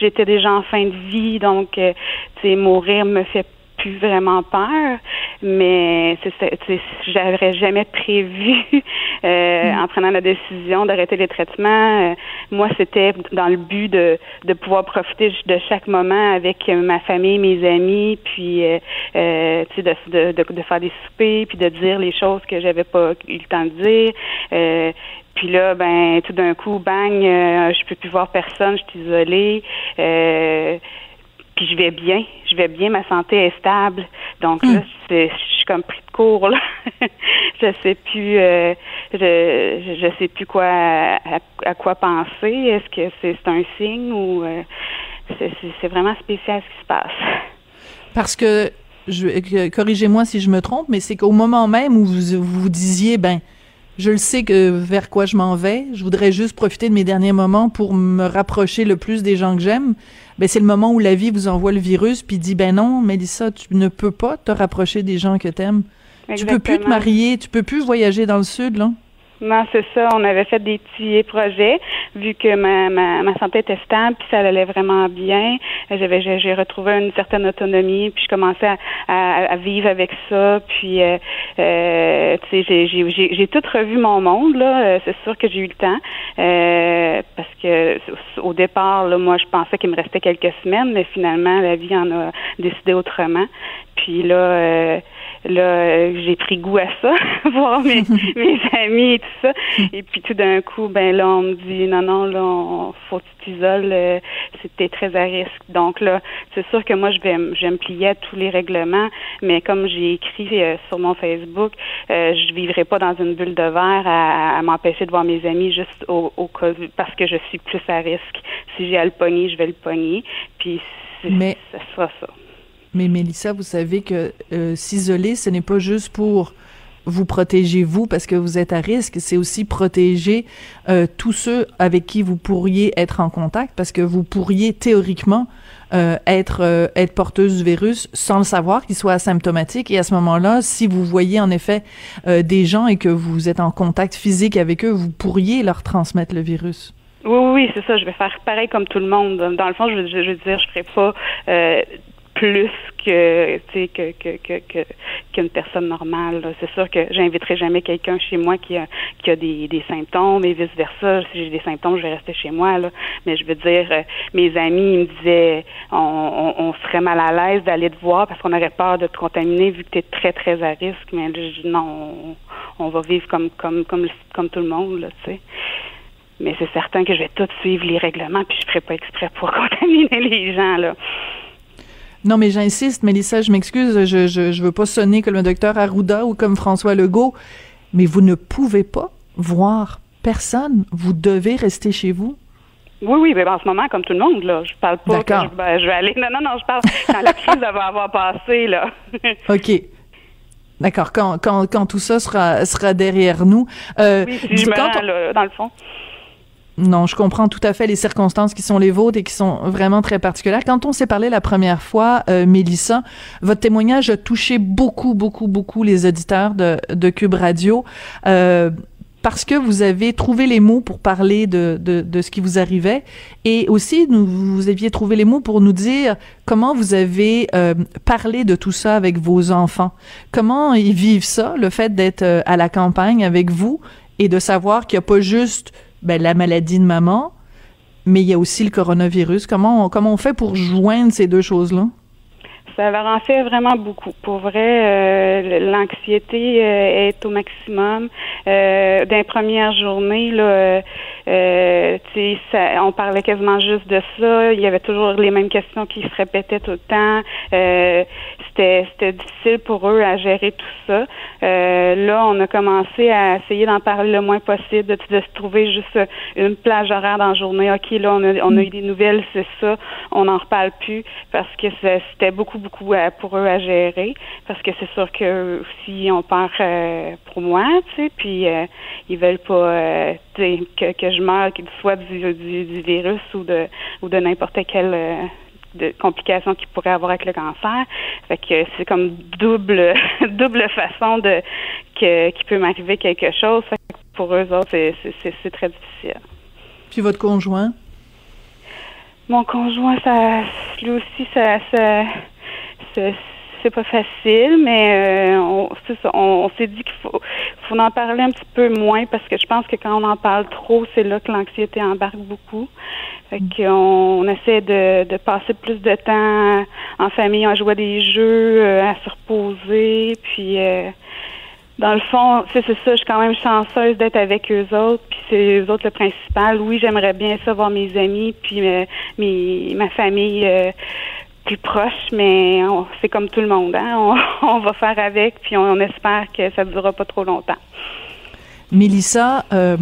j'étais déjà en fin de vie, donc, euh, tu sais, mourir me fait plus vraiment peur, mais j'aurais jamais prévu <laughs> euh, mm. en prenant la décision d'arrêter les traitements. Euh, moi, c'était dans le but de, de pouvoir profiter de chaque moment avec ma famille, mes amis, puis euh, euh de, de, de, faire des soupers, puis de dire les choses que j'avais pas eu le temps de dire. Euh, puis là, ben, tout d'un coup, bang, je peux plus voir personne, je suis isolée. Euh, puis je vais bien, je vais bien, ma santé est stable. Donc là, hmm. je suis comme pris de court là. <laughs> je sais plus, euh, je, je sais plus quoi à, quoi penser. Est-ce que c'est un signe ou euh, c'est vraiment spécial ce qui se passe. Parce que je corrigez-moi si je me trompe, mais c'est qu'au moment même où vous vous disiez ben je le sais que vers quoi je m'en vais. Je voudrais juste profiter de mes derniers moments pour me rapprocher le plus des gens que j'aime. Ben, c'est le moment où la vie vous envoie le virus puis dit, ben non, Mélissa, tu ne peux pas te rapprocher des gens que t'aimes. Tu peux plus te marier, tu peux plus voyager dans le sud, là. Non, c'est ça. On avait fait des petits projets, vu que ma, ma, ma santé était stable, puis ça allait vraiment bien. J'avais, j'ai, retrouvé une certaine autonomie, puis je commençais à, à, vivre avec ça. Puis, euh, euh, tu sais, j'ai, j'ai, j'ai tout revu mon monde là. Euh, c'est sûr que j'ai eu le temps, euh, parce que au départ, là, moi, je pensais qu'il me restait quelques semaines, mais finalement, la vie en a décidé autrement. Puis là. Euh, là, j'ai pris goût à ça, <laughs> voir mes, <laughs> mes amis et tout ça. Et puis tout d'un coup, ben là, on me dit non, non, là, on, faut que tu t'isoles, euh, c'était très à risque. Donc là, c'est sûr que moi, je vais, je me plier à tous les règlements, mais comme j'ai écrit euh, sur mon Facebook, euh, je vivrai pas dans une bulle de verre à, m'empêcher de voir mes amis juste au, au cas parce que je suis plus à risque. Si j'ai à le pogner, je vais le pogner. Puis mais... ça sera ça. Mais Mélissa, vous savez que euh, s'isoler, ce n'est pas juste pour vous protéger vous parce que vous êtes à risque, c'est aussi protéger euh, tous ceux avec qui vous pourriez être en contact parce que vous pourriez théoriquement euh, être être porteuse du virus sans le savoir, qu'il soit asymptomatique. Et à ce moment-là, si vous voyez en effet des gens et que vous êtes en contact physique avec eux, vous pourriez leur transmettre le virus. Oui, oui, c'est ça. Je vais faire pareil comme tout le monde. Dans le fond, je, je, je veux dire, je ferai pas plus que tu sais que que que qu'une personne normale. C'est sûr que j'inviterai jamais quelqu'un chez moi qui a qui a des, des symptômes et vice versa. Si j'ai des symptômes, je vais rester chez moi là. Mais je veux dire, euh, mes amis ils me disaient on, on, serait mal à l'aise d'aller te voir parce qu'on aurait peur de te contaminer vu que tu es très très à risque. Mais je dis non, on, on va vivre comme comme comme comme tout le monde tu sais. Mais c'est certain que je vais tout suivre les règlements puis je ferai pas exprès pour <laughs> contaminer les gens là. Non, mais j'insiste, Mélissa, je m'excuse, je, je, je veux pas sonner comme le docteur Arruda ou comme François Legault, mais vous ne pouvez pas voir personne. Vous devez rester chez vous. Oui, oui, mais en ce moment, comme tout le monde, là, je parle pas que je, ben, je, vais aller. Non, non, non, je parle quand la crise va avoir passé, là. <laughs> OK. D'accord, quand, quand, quand tout ça sera, sera derrière nous. Euh, oui, si je me rends, dans le fond. Non, je comprends tout à fait les circonstances qui sont les vôtres et qui sont vraiment très particulières. Quand on s'est parlé la première fois, euh, Mélissa, votre témoignage a touché beaucoup, beaucoup, beaucoup les auditeurs de, de Cube Radio. Euh, parce que vous avez trouvé les mots pour parler de, de, de, ce qui vous arrivait et aussi nous, vous aviez trouvé les mots pour nous dire comment vous avez euh, parlé de tout ça avec vos enfants. Comment ils vivent ça, le fait d'être euh, à la campagne avec vous et de savoir qu'il n'y a pas juste ben, la maladie de maman, mais il y a aussi le coronavirus. Comment on, comment on fait pour joindre ces deux choses-là? Ça leur en fait vraiment beaucoup. Pour vrai, euh, l'anxiété euh, est au maximum. Euh, D'un première journée, là, euh, on parlait quasiment juste de ça. Il y avait toujours les mêmes questions qui se répétaient tout le temps. Euh, c'était, difficile pour eux à gérer tout ça. Euh, là, on a commencé à essayer d'en parler le moins possible, de, de, se trouver juste une plage horaire dans la journée. OK, là, on a, on a eu des nouvelles, c'est ça. On n'en reparle plus parce que c'était beaucoup, beaucoup pour eux à gérer. Parce que c'est sûr que si on part euh, pour moi, tu sais, puis euh, ils veulent pas euh, que, que je meure soit du, du, du, virus ou de ou de n'importe quelle de complications qu'ils pourraient avoir avec le cancer. Fait que c'est comme double <laughs> double façon de que qu'il peut m'arriver quelque chose. Fait que pour eux autres, c'est très difficile. Puis votre conjoint? Mon conjoint, ça lui aussi, ça, ça, c'est pas facile, mais euh, on, ça, on, s'est dit qu'il faut, faut en parler un petit peu moins parce que je pense que quand on en parle trop, c'est là que l'anxiété embarque beaucoup. Fait mm. qu'on on essaie de, de passer plus de temps en famille, à jouer des jeux, euh, à se reposer, puis euh, dans le fond, c'est ça, je suis quand même chanceuse d'être avec eux autres, puis c'est eux autres le principal. Oui, j'aimerais bien ça voir mes amis, puis mes, ma famille plus proche, mais c'est comme tout le monde. Hein? On, <laughs> va faire avec, puis on, espère que ça ne durera pas trop longtemps. Mélissa, euh,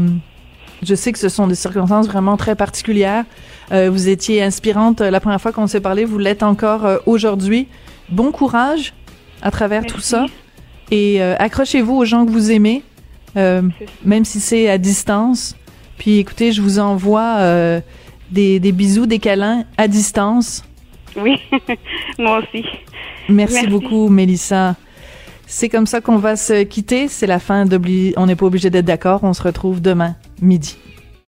je sais que ce sont des circonstances vraiment très particulières. Euh, vous étiez inspirante la première fois qu'on s'est parlé, vous l'êtes encore euh, aujourd'hui. Bon courage à travers tout ça et accrochez-vous aux gens que vous aimez, même si c'est à distance. Puis écoutez, je vous envoie des, des bisous, des câlins à distance. Oui, <laughs> moi aussi. Merci, beaucoup, Mélissa. C'est comme ça qu'on va se quitter. C'est la fin. On n'est pas obligé d'être d'accord. On se retrouve demain, midi.